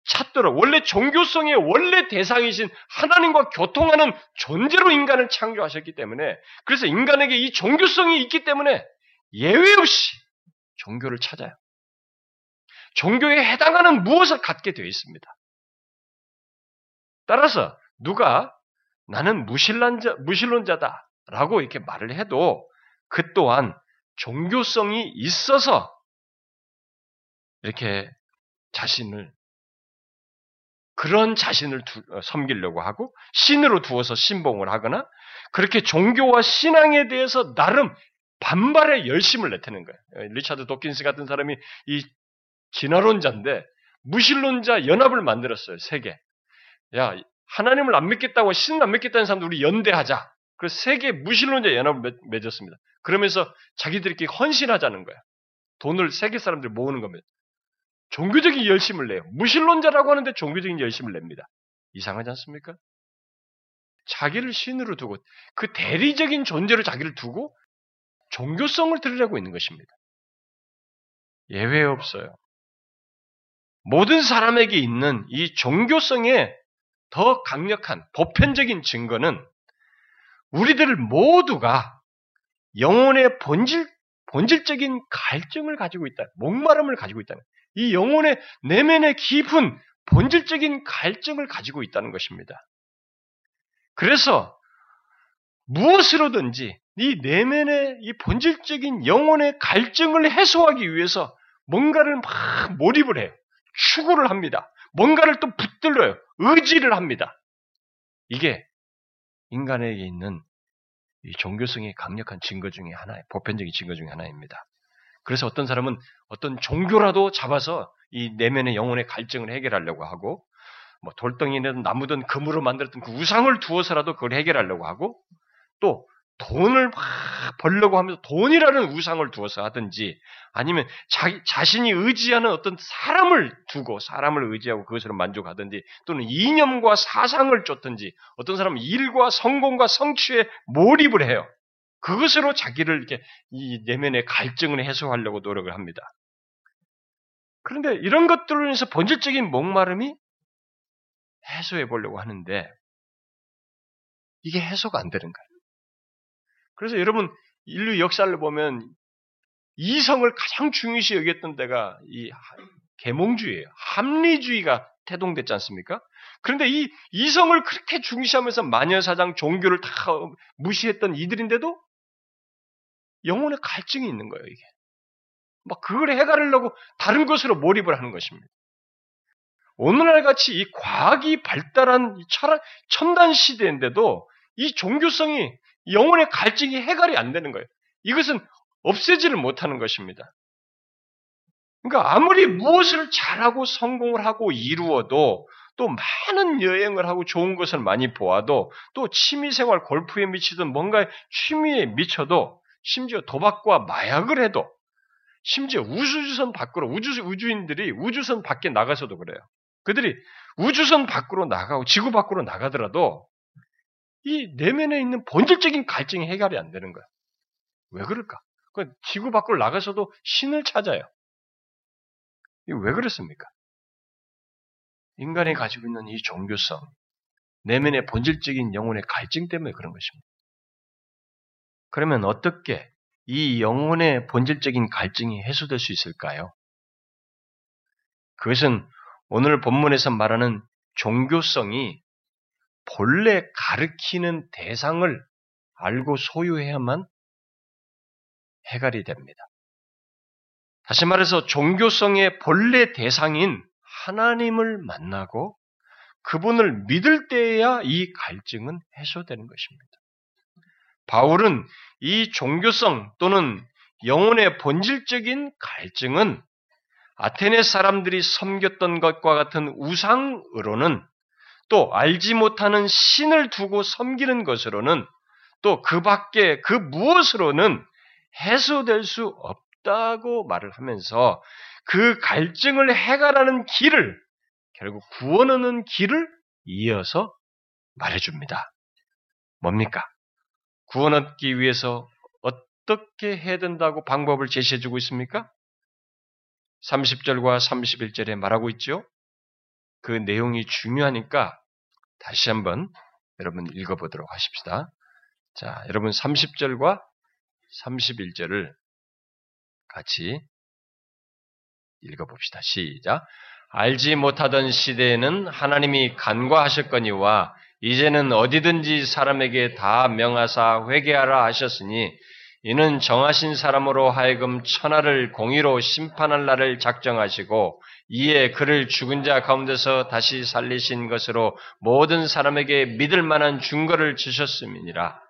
찾도록 원래 종교성의 원래 대상이신 하나님과 교통하는 존재로 인간을 창조하셨기 때문에 그래서 인간에게 이 종교성이 있기 때문에 예외 없이 종교를 찾아요. 종교에 해당하는 무엇을 갖게 되어 있습니다. 따라서 누가 나는 무신론자, 무신론자다 라고 이렇게 말을 해도 그 또한 종교성이 있어서 이렇게 자신을 그런 자신을 두, 어, 섬기려고 하고 신으로 두어서 신봉을 하거나 그렇게 종교와 신앙에 대해서 나름 반발의 열심을 내태는 거예요. 어, 리차드 도킨스 같은 사람이 이 진화론자인데 무신론자 연합을 만들었어요. 세계. 야 하나님을 안 믿겠다고 신을 안 믿겠다는 사람들 우리 연대하자. 그래서 세계 무신론자 연합을 맺 었습니다. 그러면서 자기들끼리 헌신하자는 거야. 돈을 세계 사람들 모으는 겁니다. 종교적인 열심을 내요. 무신론자라고 하는데 종교적인 열심을 냅니다. 이상하지 않습니까? 자기를 신으로 두고 그 대리적인 존재로 자기를 두고 종교성을 들으려고 있는 것입니다. 예외 없어요. 모든 사람에게 있는 이 종교성의 더 강력한 보편적인 증거는 우리들 모두가 영혼의 본질, 본질적인 갈증을 가지고 있다. 목마름을 가지고 있다는. 이 영혼의 내면의 깊은 본질적인 갈증을 가지고 있다는 것입니다. 그래서 무엇으로든지 이 내면의 이 본질적인 영혼의 갈증을 해소하기 위해서 뭔가를 막 몰입을 해요. 추구를 합니다. 뭔가를 또 붙들려요. 의지를 합니다. 이게 인간에게 있는 이 종교성의 강력한 증거 중에 하나예요. 보편적인 증거 중에 하나입니다. 그래서 어떤 사람은 어떤 종교라도 잡아서 이 내면의 영혼의 갈증을 해결하려고 하고 뭐 돌덩이든 나무든 금으로 만들었던 그 우상을 두어서라도 그걸 해결하려고 하고 또 돈을 막 벌려고 하면서 돈이라는 우상을 두어서 하든지 아니면 자기 자신이 의지하는 어떤 사람을 두고 사람을 의지하고 그것으로 만족하든지 또는 이념과 사상을 쫓든지 어떤 사람은 일과 성공과 성취에 몰입을 해요. 그것으로 자기를 이렇게 이 내면의 갈증을 해소하려고 노력을 합니다. 그런데 이런 것들로 인해서 본질적인 목마름이 해소해 보려고 하는데 이게 해소가 안 되는 거예요. 그래서 여러분 인류 역사를 보면 이성을 가장 중요시 여겼던 때가 이 계몽주의예요. 합리주의가 태동됐지 않습니까? 그런데 이 이성을 그렇게 중시하면서 마녀사장 종교를 다 무시했던 이들인데도 영혼의 갈증이 있는 거예요, 이게. 막 그걸 해결하려고 다른 것으로 몰입을 하는 것입니다. 오늘날 같이 이 과학이 발달한 철학, 첨단 시대인데도 이 종교성이 영혼의 갈증이 해결이 안 되는 거예요. 이것은 없애지를 못하는 것입니다. 그러니까 아무리 무엇을 잘하고 성공을 하고 이루어도 또 많은 여행을 하고 좋은 것을 많이 보아도 또 취미생활 골프에 미치든 뭔가 취미에 미쳐도 심지어 도박과 마약을 해도 심지어 우주선 밖으로 우주 우주인들이 우주선 밖에 나가서도 그래요. 그들이 우주선 밖으로 나가고 지구 밖으로 나가더라도 이 내면에 있는 본질적인 갈증이 해결이 안 되는 거야. 왜 그럴까? 그 지구 밖으로 나가서도 신을 찾아요. 왜 그렇습니까? 인간이 가지고 있는 이 종교성, 내면의 본질적인 영혼의 갈증 때문에 그런 것입니다. 그러면 어떻게 이 영혼의 본질적인 갈증이 해소될 수 있을까요? 그것은 오늘 본문에서 말하는 종교성이 본래 가르키는 대상을 알고 소유해야만 해결이 됩니다. 다시 말해서 종교성의 본래 대상인 하나님을 만나고 그분을 믿을 때에야 이 갈증은 해소되는 것입니다. 바울은 이 종교성 또는 영혼의 본질적인 갈증은 아테네 사람들이 섬겼던 것과 같은 우상으로는 또 알지 못하는 신을 두고 섬기는 것으로는 또 그 밖에 그 무엇으로는 해소될 수 없다고 말을 하면서 그 갈증을 해결하는 길을 결국 구원 하는 길을 이어서 말해줍니다. 뭡니까? 구원 얻기 위해서 어떻게 해야 된다고 방법을 제시해주고 있습니까? 30절과 31절에 말하고 있죠. 그 내용이 중요하니까 다시 한번 여러분 읽어보도록 하십시다. 자, 여러분 30절과 31절을 같이 읽어봅시다. 시작. 알지 못하던 시대에는 하나님이 간과하셨거니와 이제는 어디든지 사람에게 다 명하사 회개하라 하셨으니 이는 정하신 사람으로 하여금 천하를 공의로 심판할 날을 작정하시고 이에 그를 죽은 자 가운데서 다시 살리신 것으로 모든 사람에게 믿을 만한 증거를 주셨음이니라.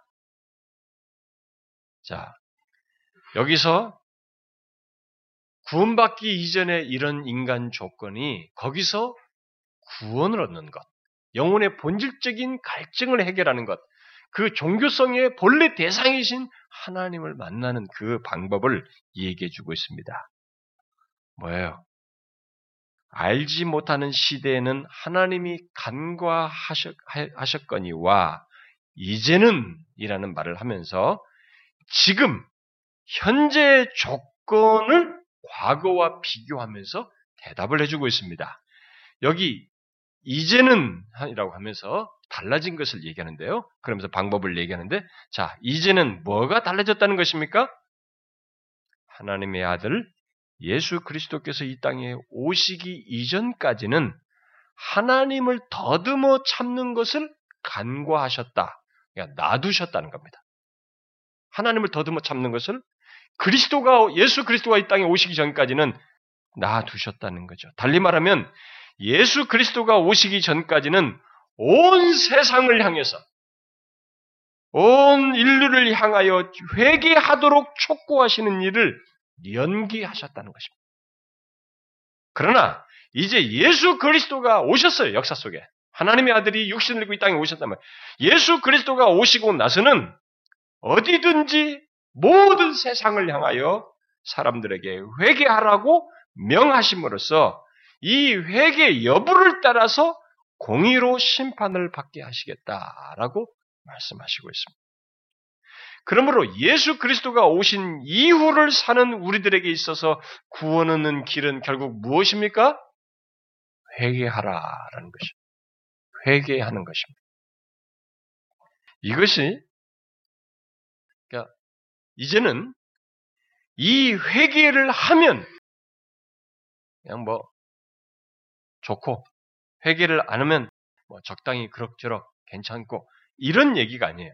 자, 여기서 구원받기 이전에 이런 인간 조건이 거기서 구원을 얻는 것, 영혼의 본질적인 갈증을 해결하는 것, 그 종교성의 본래 대상이신 하나님을 만나는 그 방법을 얘기해 주고 있습니다. 뭐예요? 알지 못하는 시대에는 하나님이 간과하셨거니와 이제는 이라는 말을 하면서 지금 현재 조건을 과거와 비교하면서 대답을 해주고 있습니다. 여기 이제는 이라고 하면서 달라진 것을 얘기하는데요. 그러면서 방법을 얘기하는데 자 이제는 뭐가 달라졌다는 것입니까? 하나님의 아들 예수 그리스도께서 이 땅에 오시기 이전까지는 하나님을 더듬어 참는 것을 간과하셨다. 그러니까 놔두셨다는 겁니다. 하나님을 더듬어 참는 것을 그리스도가 예수 그리스도가 이 땅에 오시기 전까지는 놔두셨다는 거죠. 달리 말하면 예수 그리스도가 오시기 전까지는 온 세상을 향해서 온 인류를 향하여 회개하도록 촉구하시는 일을 연기하셨다는 것입니다. 그러나 이제 예수 그리스도가 오셨어요. 역사 속에. 하나님의 아들이 육신을 입고 이 땅에 오셨다면 예수 그리스도가 오시고 나서는 어디든지 모든 세상을 향하여 사람들에게 회개하라고 명하심으로써 이 회개 여부를 따라서 공의로 심판을 받게 하시겠다라고 말씀하시고 있습니다. 그러므로 예수 그리스도가 오신 이후를 사는 우리들에게 있어서 구원 얻는 길은 결국 무엇입니까? 회개하라라는 것입니다. 회개하는 것입니다. 이것이 그러니까 이제는 이 회개를 하면 그냥 뭐 좋고 회개를 안 하면 뭐 적당히 그럭저럭 괜찮고 이런 얘기가 아니에요.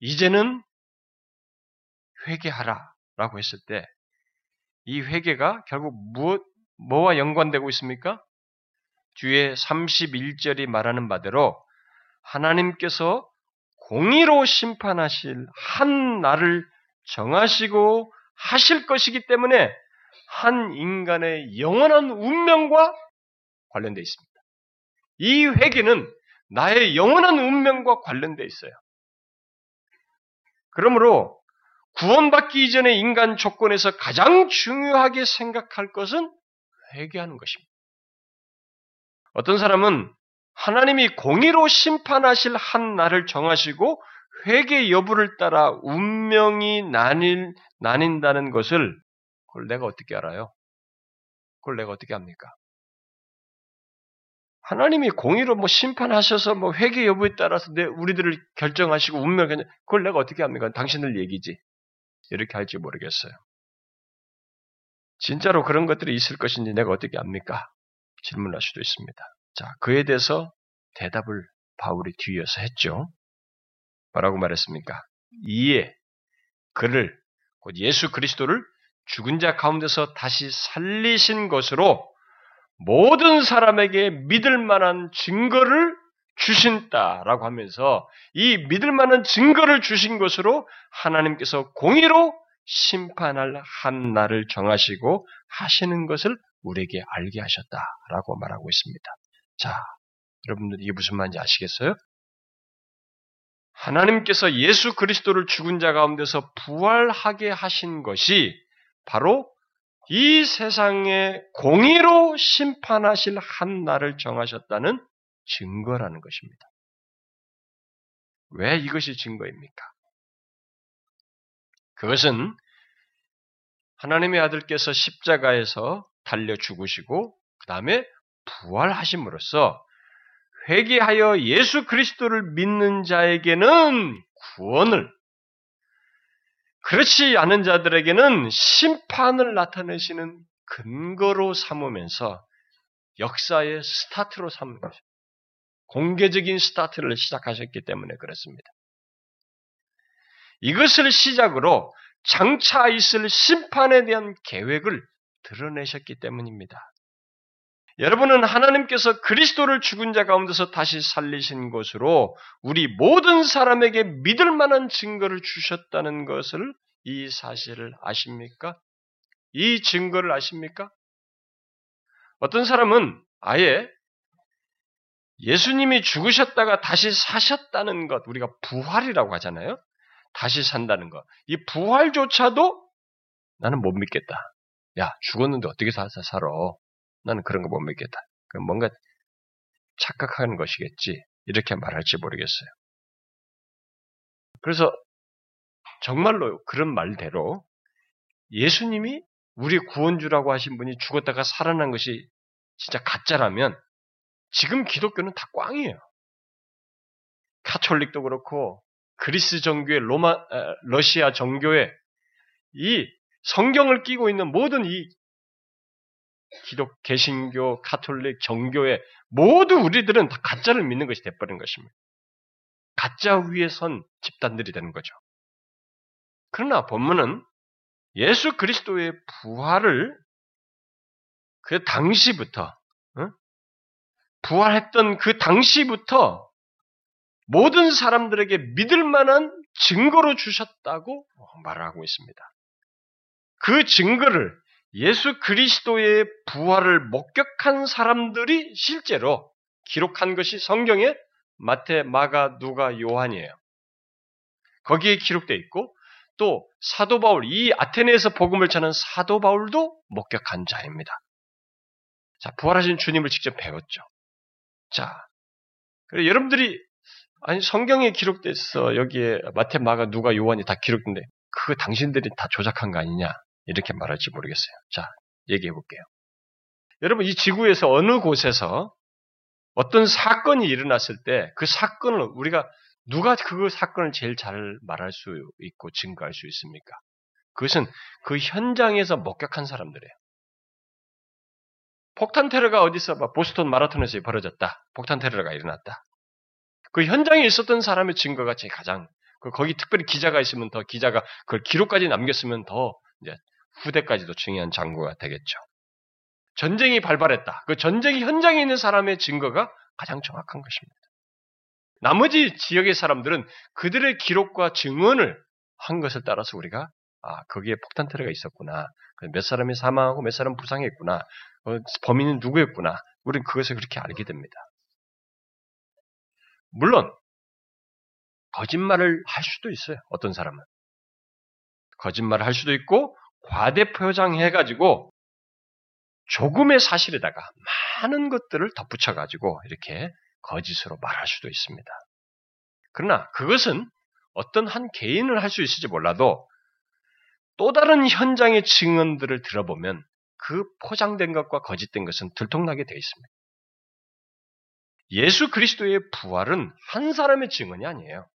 이제는 회개하라 라고 했을 때 이 회개가 결국 무엇 뭐와 연관되고 있습니까? 뒤에 31절이 말하는 바대로 하나님께서 공의로 심판하실 한 날을 정하시고 하실 것이기 때문에 한 인간의 영원한 운명과 관련되어 있습니다. 이 회개는 나의 영원한 운명과 관련되어 있어요. 그러므로 구원받기 이전의 인간 조건에서 가장 중요하게 생각할 것은 회개하는 것입니다. 어떤 사람은 하나님이 공의로 심판하실 한 날을 정하시고 회개 여부를 따라 운명이 나뉠, 나뉜다는 것을 그걸 내가 어떻게 알아요? 그걸 내가 어떻게 합니까? 하나님이 공의로 뭐 심판하셔서 뭐 회개 여부에 따라서 내 우리들을 결정하시고 운명을 그걸 내가 어떻게 합니까? 당신들 얘기지. 이렇게 할지 모르겠어요. 진짜로 그런 것들이 있을 것인지 내가 어떻게 압니까? 질문할 수도 있습니다. 자, 그에 대해서 대답을 바울이 뒤이어서 했죠. 뭐라고 말했습니까? 이에 그를 곧 예수 그리스도를 죽은 자 가운데서 다시 살리신 것으로 모든 사람에게 믿을 만한 증거를 주신다라고 하면서 이 믿을 만한 증거를 주신 것으로 하나님께서 공의로 심판할 한 날을 정하시고 하시는 것을 우리에게 알게 하셨다라고 말하고 있습니다. 자, 여러분들 이게 무슨 말인지 아시겠어요? 하나님께서 예수 그리스도를 죽은 자 가운데서 부활하게 하신 것이 바로 이 세상의 공의로 심판하실 한 날을 정하셨다는 증거라는 것입니다. 왜 이것이 증거입니까? 그것은 하나님의 아들께서 십자가에서 달려 죽으시고 그 다음에 부활하심으로써 회개하여 예수 그리스도를 믿는 자에게는 구원을 그렇지 않은 자들에게는 심판을 나타내시는 근거로 삼으면서 역사의 스타트로 삼는 것입니다. 공개적인 스타트를 시작하셨기 때문에 그렇습니다. 이것을 시작으로 장차 있을 심판에 대한 계획을 드러내셨기 때문입니다. 여러분은 하나님께서 그리스도를 죽은 자 가운데서 다시 살리신 것으로 우리 모든 사람에게 믿을 만한 증거를 주셨다는 것을 이 사실을 아십니까? 이 증거를 아십니까? 어떤 사람은 아예 예수님이 죽으셨다가 다시 사셨다는 것, 우리가 부활이라고 하잖아요. 다시 산다는 것. 이 부활조차도 나는 못 믿겠다. 야, 죽었는데 어떻게 살아? 나는 그런 거 못 믿겠다. 뭔가 착각하는 것이겠지. 이렇게 말할지 모르겠어요. 그래서 정말로 그런 말대로 예수님이 우리 구원주라고 하신 분이 죽었다가 살아난 것이 진짜 가짜라면 지금 기독교는 다 꽝이에요. 카톨릭도 그렇고 그리스 정교회, 로마, 러시아 정교회 이 성경을 끼고 있는 모든 이 기독, 개신교, 카톨릭, 정교회 모두 우리들은 다 가짜를 믿는 것이 돼버린 것입니다. 가짜 위에 선 집단들이 되는 거죠. 그러나 본문은 예수 그리스도의 부활을 그 당시부터 어? 부활했던 그 당시부터 모든 사람들에게 믿을 만한 증거로 주셨다고 말하고 있습니다. 그 증거를 예수 그리스도의 부활을 목격한 사람들이 실제로 기록한 것이 성경에 마태, 마가, 누가, 요한이에요. 거기에 기록되어 있고 또 사도 바울, 이 아테네에서 복음을 전한 사도 바울도 목격한 자입니다. 자, 부활하신 주님을 직접 배웠죠. 자, 그래 여러분들이 아니 성경에 기록돼서 여기에 마태, 마가, 누가, 요한이 다 기록된데 그 당신들이 다 조작한 거 아니냐 이렇게 말할지 모르겠어요. 자, 얘기해 볼게요. 여러분 이 지구에서 어느 곳에서 어떤 사건이 일어났을 때 그 사건을 우리가 누가 그 사건을 제일 잘 말할 수 있고 증거할 수 있습니까? 그것은 그 현장에서 목격한 사람들이에요. 폭탄 테러가 어디서 보스턴 마라톤에서 벌어졌다. 폭탄 테러가 일어났다. 그 현장에 있었던 사람의 증거가 제 가장 그 거기 특별히 기자가 있으면 더 기자가 그걸 기록까지 남겼으면 더 이제 후대까지도 중요한 장구가 되겠죠. 전쟁이 발발했다. 그 전쟁이 현장에 있는 사람의 증거가 가장 정확한 것입니다. 나머지 지역의 사람들은 그들의 기록과 증언을 한 것을 따라서 우리가 아 거기에 폭탄 테러가 있었구나. 몇 사람이 사망하고 몇 사람 부상했구나. 어, 범인은 누구였구나. 우리는 그것을 그렇게 알게 됩니다. 물론 거짓말을 할 수도 있어요. 어떤 사람은 거짓말을 할 수도 있고 과대 표장해가지고 조금의 사실에다가 많은 것들을 덧붙여가지고 이렇게 거짓으로 말할 수도 있습니다. 그러나 그것은 어떤 한 개인을 할 수 있을지 몰라도 또 다른 현장의 증언들을 들어보면 그 포장된 것과 거짓된 것은 들통나게 되어 있습니다. 예수 그리스도의 부활은 한 사람의 증언이 아니에요.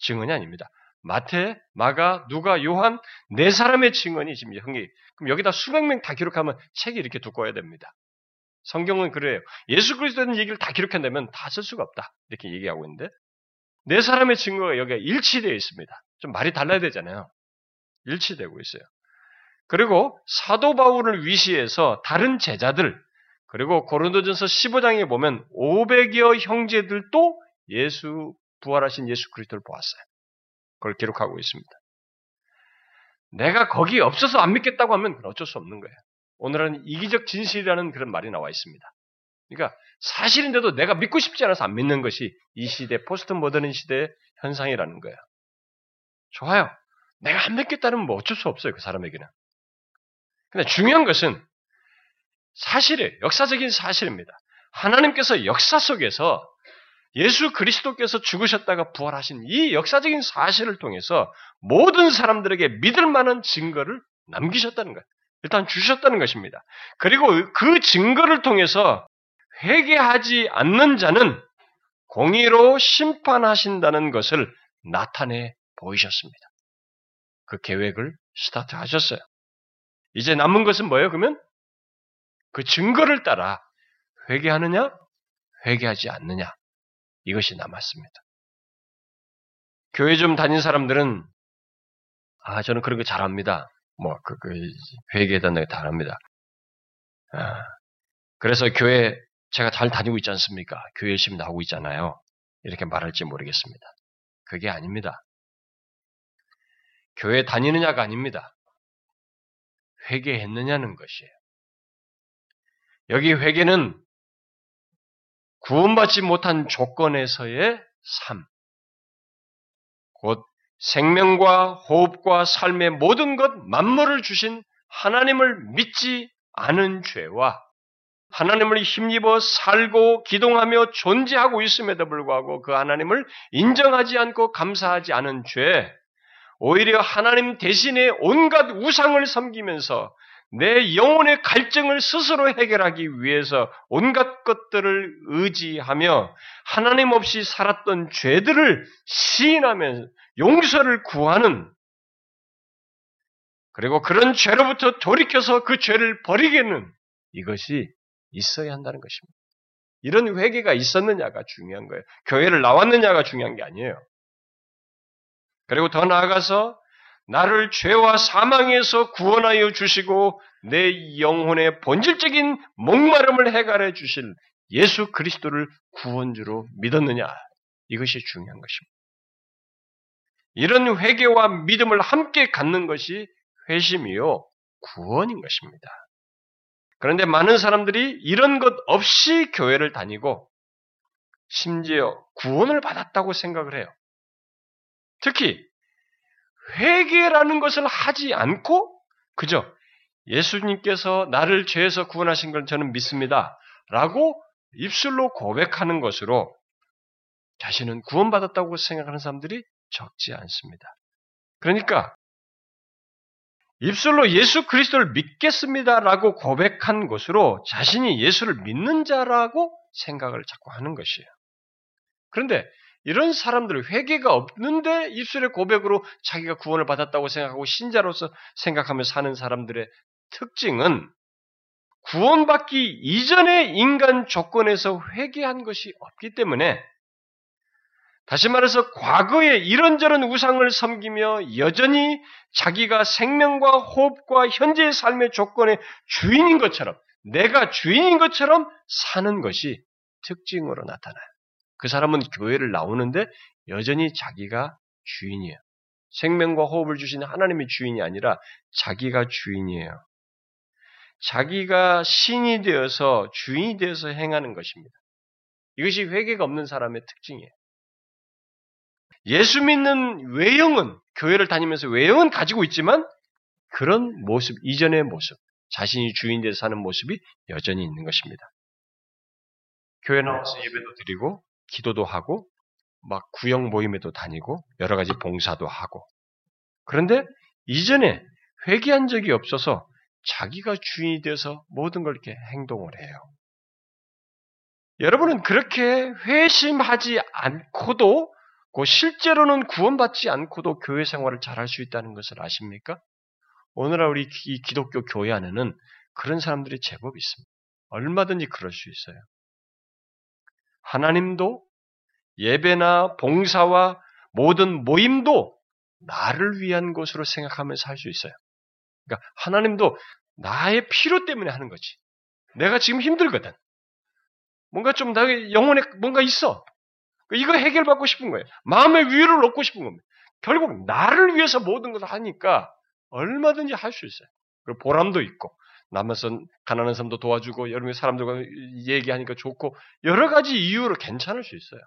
증언이 아닙니다. 마태, 마가, 누가, 요한 네 사람의 증언이 지금 형기. 그럼 여기다 수백 명 다 기록하면 책이 이렇게 두꺼워야 됩니다. 성경은 그래요. 예수 그리스도는 얘기를 다 기록한다면 다 쓸 수가 없다. 이렇게 얘기하고 있는데 네 사람의 증거가 여기에 일치되어 있습니다. 좀 말이 달라야 되잖아요. 일치되고 있어요. 그리고 사도 바울을 위시해서 다른 제자들 그리고 고린도전서 15장에 보면 500여 형제들도 예수 부활하신 예수 그리스도를 보았어요. 그걸 기록하고 있습니다. 내가 거기 없어서 안 믿겠다고 하면 어쩔 수 없는 거예요. 오늘은 이기적 진실이라는 그런 말이 나와 있습니다. 그러니까 사실인데도 내가 믿고 싶지 않아서 안 믿는 것이 이 시대 포스트 모더닝 시대의 현상이라는 거예요. 좋아요. 내가 안 믿겠다는 뭐 어쩔 수 없어요. 그 사람에게는. 근데 중요한 것은 사실이에요. 역사적인 사실입니다. 하나님께서 역사 속에서 예수 그리스도께서 죽으셨다가 부활하신 이 역사적인 사실을 통해서 모든 사람들에게 믿을 만한 증거를 남기셨다는 거예요. 일단 주셨다는 것입니다. 그리고 그 증거를 통해서 회개하지 않는 자는 공의로 심판하신다는 것을 나타내 보이셨습니다. 그 계획을 스타트 하셨어요. 이제 남은 것은 뭐예요, 그러면? 그 증거를 따라 회개하느냐, 회개하지 않느냐. 이것이 남았습니다. 교회 좀 다닌 사람들은, 아, 저는 그런 거 잘합니다. 뭐, 그, 그, 회개에 대한 다 합니다. 아, 그래서 교회 제가 잘 다니고 있지 않습니까? 교회 열심히 나오고 있잖아요. 이렇게 말할지 모르겠습니다. 그게 아닙니다. 교회 다니느냐가 아닙니다. 회개했느냐는 것이에요. 여기 회개는 구원받지 못한 조건에서의 삶, 곧 생명과 호흡과 삶의 모든 것 만물을 주신 하나님을 믿지 않은 죄와 하나님을 힘입어 살고 기동하며 존재하고 있음에도 불구하고 그 하나님을 인정하지 않고 감사하지 않은 죄, 오히려 하나님 대신에 온갖 우상을 섬기면서 내 영혼의 갈증을 스스로 해결하기 위해서 온갖 것들을 의지하며 하나님 없이 살았던 죄들을 시인하면서 용서를 구하는 그리고 그런 죄로부터 돌이켜서 그 죄를 버리게는 이것이 있어야 한다는 것입니다. 이런 회개가 있었느냐가 중요한 거예요. 교회를 나왔느냐가 중요한 게 아니에요. 그리고 더 나아가서 나를 죄와 사망에서 구원하여 주시고 내 영혼의 본질적인 목마름을 해결해 주실 예수 그리스도를 구원주로 믿었느냐? 이것이 중요한 것입니다. 이런 회개와 믿음을 함께 갖는 것이 회심이요 구원인 것입니다. 그런데 많은 사람들이 이런 것 없이 교회를 다니고 심지어 구원을 받았다고 생각을 해요. 특히 회개라는 것을 하지 않고 그저 예수님께서 나를 죄에서 구원하신 걸 저는 믿습니다. 라고 입술로 고백하는 것으로 자신은 구원받았다고 생각하는 사람들이 적지 않습니다. 그러니까 입술로 예수 그리스도를 믿겠습니다라고 고백한 것으로 자신이 예수를 믿는 자라고 생각을 자꾸 하는 것이에요. 그런데 이런 사람들은 회개가 없는데 입술의 고백으로 자기가 구원을 받았다고 생각하고 신자로서 생각하며 사는 사람들의 특징은 구원받기 이전의 인간 조건에서 회개한 것이 없기 때문에 다시 말해서 과거에 이런저런 우상을 섬기며 여전히 자기가 생명과 호흡과 현재의 삶의 조건의 주인인 것처럼 내가 주인인 것처럼 사는 것이 특징으로 나타나요. 그 사람은 교회를 나오는데 여전히 자기가 주인이에요. 생명과 호흡을 주시는 하나님의 주인이 아니라 자기가 주인이에요. 자기가 신이 되어서 주인이 되어서 행하는 것입니다. 이것이 회개가 없는 사람의 특징이에요. 예수 믿는 외형은 교회를 다니면서 외형은 가지고 있지만 그런 모습 이전의 모습 자신이 주인 되어 사는 모습이 여전히 있는 것입니다. 교회 나와서 예배도 드리고 기도도 하고 막 구역 모임에도 다니고 여러 가지 봉사도 하고 그런데 이전에 회개한 적이 없어서 자기가 주인이 되어서 모든 걸 이렇게 행동을 해요. 여러분은 그렇게 회심하지 않고도 그 실제로는 구원받지 않고도 교회 생활을 잘할 수 있다는 것을 아십니까? 오늘날 우리 이 기독교 교회 안에는 그런 사람들이 제법 있습니다. 얼마든지 그럴 수 있어요. 하나님도 예배나 봉사와 모든 모임도 나를 위한 것으로 생각하면서 할 수 있어요. 그러니까 하나님도 나의 필요 때문에 하는 거지. 내가 지금 힘들거든. 뭔가 좀 나의 영혼에 뭔가 있어. 이거 해결받고 싶은 거예요. 마음의 위로를 얻고 싶은 겁니다. 결국 나를 위해서 모든 것을 하니까 얼마든지 할 수 있어요. 그리고 보람도 있고 남아서 가난한 사람도 도와주고 여러 사람들과 얘기하니까 좋고 여러 가지 이유로 괜찮을 수 있어요.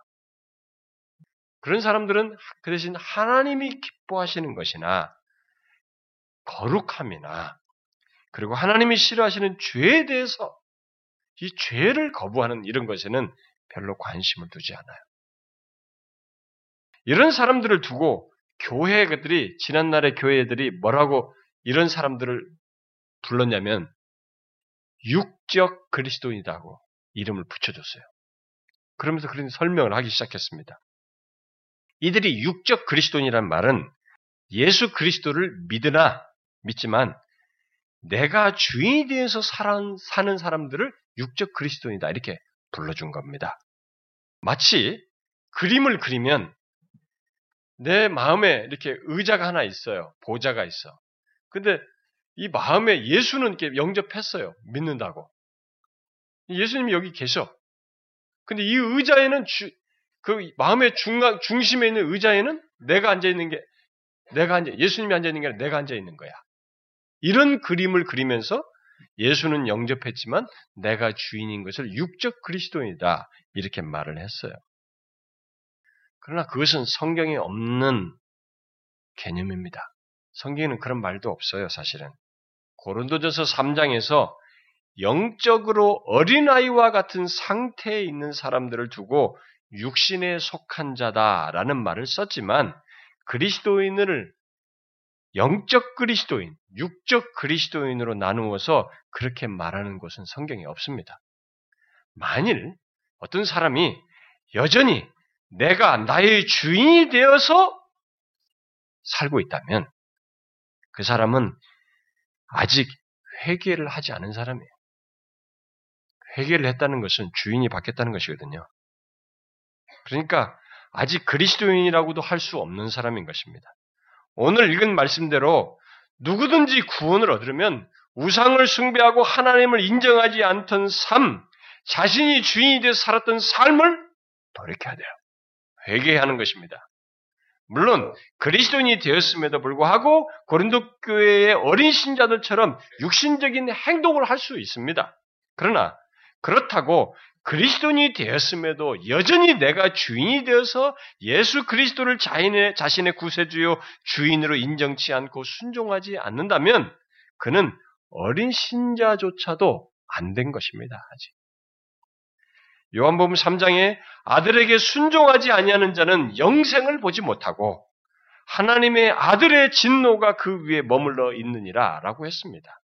그런 사람들은 그 대신 하나님이 기뻐하시는 것이나 거룩함이나 그리고 하나님이 싫어하시는 죄에 대해서 이 죄를 거부하는 이런 것에는 별로 관심을 두지 않아요. 이런 사람들을 두고 교회 들이 지난날의 교회들이 뭐라고 이런 사람들을 불렀냐면 육적 그리스도인이라고 이름을 붙여줬어요. 그러면서 그런 설명을 하기 시작했습니다. 이들이 육적 그리스도인이란 말은 예수 그리스도를 믿으나 믿지만 내가 주인이 되어서 사는 사람들을 육적 그리스도인이다 이렇게 불러준 겁니다. 마치 그림을 그리면 내 마음에 이렇게 의자가 하나 있어요. 보자가 있어. 근데 이 마음에 예수는 영접했어요. 믿는다고. 예수님이 여기 계셔. 근데 이 의자에는 주, 그 마음의 중간, 중심에 있는 의자에는 내가 앉아 있는 게, 내가 앉아, 예수님이 앉아 있는 게 아니라 내가 앉아 있는 거야. 이런 그림을 그리면서 예수는 영접했지만 내가 주인인 것을 육적 그리스도이다. 이렇게 말을 했어요. 그러나 그것은 성경에 없는 개념입니다. 성경에는 그런 말도 없어요, 사실은. 고린도전서 3장에서 영적으로 어린아이와 같은 상태에 있는 사람들을 두고 육신에 속한 자다라는 말을 썼지만 그리스도인을 영적 그리스도인, 육적 그리스도인으로 나누어서 그렇게 말하는 곳은 성경에 없습니다. 만일 어떤 사람이 여전히 내가 나의 주인이 되어서 살고 있다면 그 사람은 아직 회개를 하지 않은 사람이에요. 회개를 했다는 것은 주인이 바뀌었다는 것이거든요. 그러니까 아직 그리스도인이라고도 할 수 없는 사람인 것입니다. 오늘 읽은 말씀대로 누구든지 구원을 얻으려면 우상을 숭배하고 하나님을 인정하지 않던 삶, 자신이 주인이 되어 살았던 삶을 돌이켜야 돼요. 회개하는 것입니다. 물론 그리스도인이 되었음에도 불구하고 고린도 교회의 어린 신자들처럼 육신적인 행동을 할 수 있습니다. 그러나 그렇다고 그리스도인이 되었음에도 여전히 내가 주인이 되어서 예수 그리스도를 자신의, 자신의 구세주요 주인으로 인정치 않고 순종하지 않는다면 그는 어린 신자조차도 안 된 것입니다. 아직. 요한복음 3장에 아들에게 순종하지 아니하는 자는 영생을 보지 못하고 하나님의 아들의 진노가 그 위에 머물러 있느니라라고 했습니다.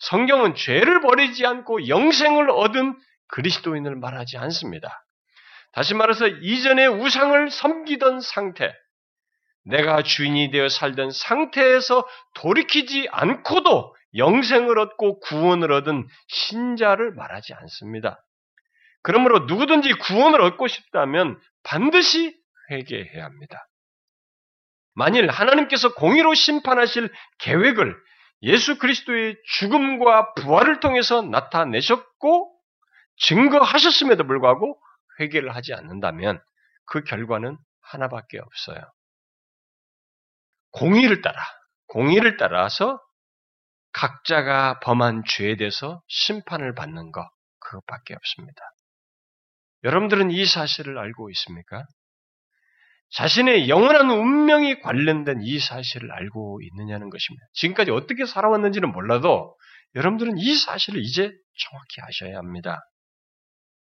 성경은 죄를 버리지 않고 영생을 얻은 그리스도인을 말하지 않습니다. 다시 말해서 이전에 우상을 섬기던 상태, 내가 주인이 되어 살던 상태에서 돌이키지 않고도 영생을 얻고 구원을 얻은 신자를 말하지 않습니다. 그러므로 누구든지 구원을 얻고 싶다면 반드시 회개해야 합니다. 만일 하나님께서 공의로 심판하실 계획을 예수 그리스도의 죽음과 부활을 통해서 나타내셨고 증거하셨음에도 불구하고 회개를 하지 않는다면 그 결과는 하나밖에 없어요. 공의를 따라, 공의를 따라서 각자가 범한 죄에 대해서 심판을 받는 것, 그것밖에 없습니다. 여러분들은 이 사실을 알고 있습니까? 자신의 영원한 운명이 관련된 이 사실을 알고 있느냐는 것입니다. 지금까지 어떻게 살아왔는지는 몰라도 여러분들은 이 사실을 이제 정확히 아셔야 합니다.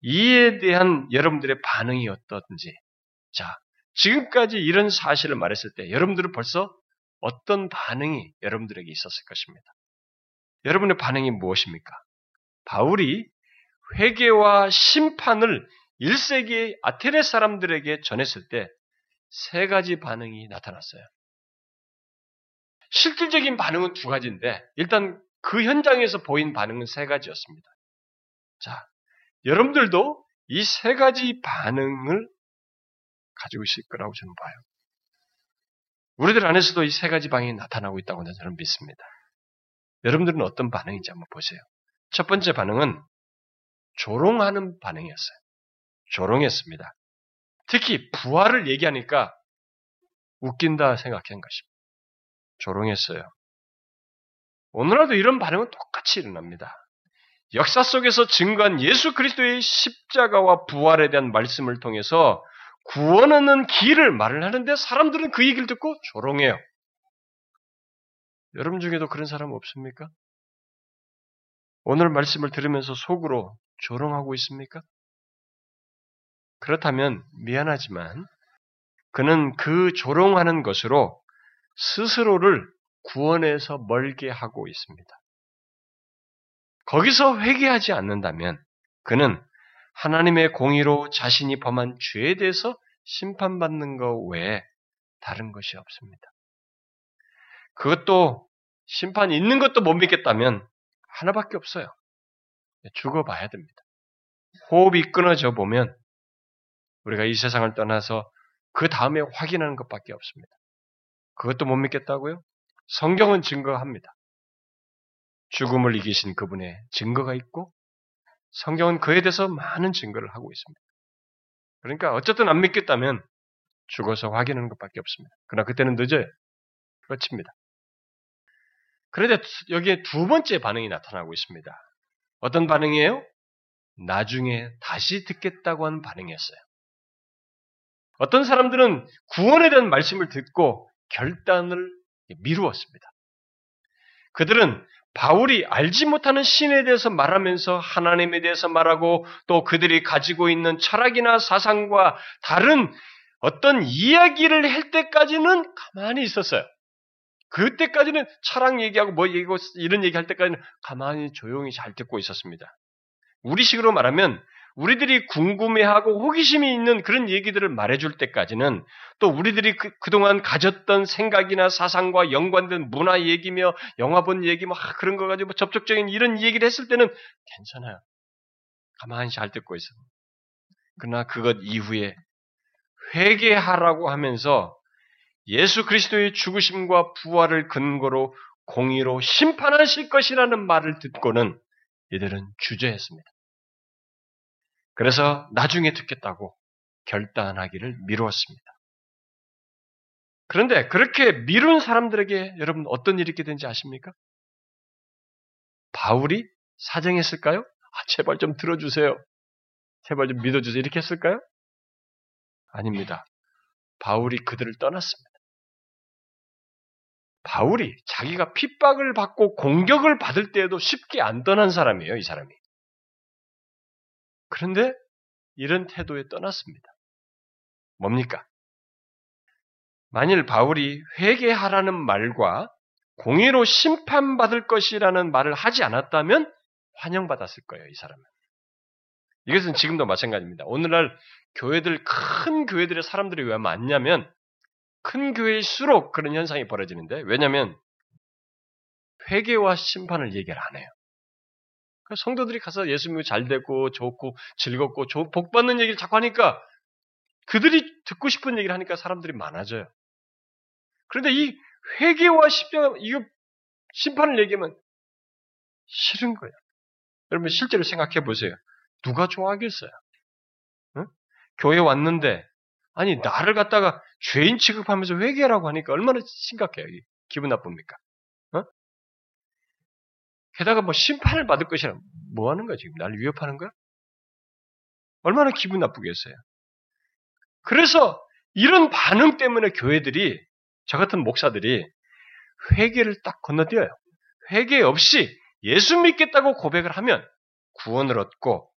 이에 대한 여러분들의 반응이 어떻든지. 자, 지금까지 이런 사실을 말했을 때 여러분들은 벌써 어떤 반응이 여러분들에게 있었을 것입니다. 여러분의 반응이 무엇입니까? 바울이 회개와 심판을 1세기 아테네 사람들에게 전했을 때 세 가지 반응이 나타났어요. 실질적인 반응은 두 가지인데 일단 그 현장에서 보인 반응은 세 가지였습니다. 자, 여러분들도 이 세 가지 반응을 가지고 있을 거라고 저는 봐요. 우리들 안에서도 이 세 가지 반응이 나타나고 있다고 저는 믿습니다. 여러분들은 어떤 반응인지 한번 보세요. 첫 번째 반응은 조롱하는 반응이었어요. 조롱했습니다. 특히 부활을 얘기하니까 웃긴다 생각한 것입니다. 조롱했어요. 오늘날도 이런 반응은 똑같이 일어납니다. 역사 속에서 증거한 예수 그리스도의 십자가와 부활에 대한 말씀을 통해서 구원 얻는 길을 말을 하는데 사람들은 그 얘기를 듣고 조롱해요. 여러분 중에도 그런 사람 없습니까? 오늘 말씀을 들으면서 속으로 조롱하고 있습니까? 그렇다면 미안하지만 그는 그 조롱하는 것으로 스스로를 구원에서 멀게 하고 있습니다. 거기서 회개하지 않는다면 그는 하나님의 공의로 자신이 범한 죄에 대해서 심판받는 것 외에 다른 것이 없습니다. 그것도 심판이 있는 것도 못 믿겠다면 하나밖에 없어요. 죽어봐야 됩니다. 호흡이 끊어져 보면 우리가 이 세상을 떠나서 그 다음에 확인하는 것밖에 없습니다. 그것도 못 믿겠다고요? 성경은 증거합니다. 죽음을 이기신 그분의 증거가 있고 성경은 그에 대해서 많은 증거를 하고 있습니다. 그러니까 어쨌든 안 믿겠다면 죽어서 확인하는 것밖에 없습니다. 그러나 그때는 늦어요. 끝입니다. 그런데 여기에 두 번째 반응이 나타나고 있습니다. 어떤 반응이에요? 나중에 다시 듣겠다고 하는 반응이었어요. 어떤 사람들은 구원에 대한 말씀을 듣고 결단을 미루었습니다. 그들은 바울이 알지 못하는 신에 대해서 말하면서 하나님에 대해서 말하고 또 그들이 가지고 있는 철학이나 사상과 다른 어떤 이야기를 할 때까지는 가만히 있었어요. 그때까지는 철학 얘기하고 뭐 얘기하고 이런 얘기 할 때까지는 가만히 조용히 잘 듣고 있었습니다. 우리식으로 말하면 우리들이 궁금해하고 호기심이 있는 그런 얘기들을 말해줄 때까지는 또 우리들이 그, 그동안 가졌던 생각이나 사상과 연관된 문화 얘기며 영화 본 얘기 뭐 그런 거 가지고 뭐 접촉적인 이런 얘기를 했을 때는 괜찮아요. 가만히 잘 듣고 있어. 그러나 그것 이후에 회개하라고 하면서 예수 그리스도의 죽으심과 부활을 근거로 공의로 심판하실 것이라는 말을 듣고는 이들은 주저했습니다. 그래서 나중에 듣겠다고 결단하기를 미루었습니다. 그런데 그렇게 미룬 사람들에게 여러분 어떤 일이 있게 된지 아십니까? 바울이 사정했을까요? 아, 제발 좀 들어주세요. 제발 좀 믿어주세요. 이렇게 했을까요? 아닙니다. 바울이 그들을 떠났습니다. 바울이 자기가 핍박을 받고 공격을 받을 때에도 쉽게 안 떠난 사람이에요, 이 사람이. 그런데 이런 태도에 떠났습니다. 뭡니까? 만일 바울이 회개하라는 말과 공의로 심판받을 것이라는 말을 하지 않았다면 환영받았을 거예요, 이 사람은. 이것은 지금도 마찬가지입니다. 오늘날 교회들, 큰 교회들의 사람들이 왜 많냐면, 큰 교회일수록 그런 현상이 벌어지는데, 왜냐면, 회개와 심판을 얘기를 안 해요. 그러니까 성도들이 가서 예수 믿고 잘 되고 좋고 즐겁고 복 받는 얘기를 자꾸 하니까 그들이 듣고 싶은 얘기를 하니까 사람들이 많아져요. 그런데 이 회개와 십자가 이거 심판을 얘기하면 싫은 거예요. 여러분 실제로 생각해 보세요. 누가 좋아하겠어요? 응? 교회 왔는데 아니 나를 갖다가 죄인 취급하면서 회개라고 하니까 얼마나 심각해요. 기분 나쁩니까? 게다가 뭐 심판을 받을 것이라 뭐 하는 거야 지금 나를 위협하는 거야? 얼마나 기분 나쁘겠어요. 그래서 이런 반응 때문에 교회들이 저 같은 목사들이 회개를 딱 건너뛰어요. 회개 없이 예수 믿겠다고 고백을 하면 구원을 얻고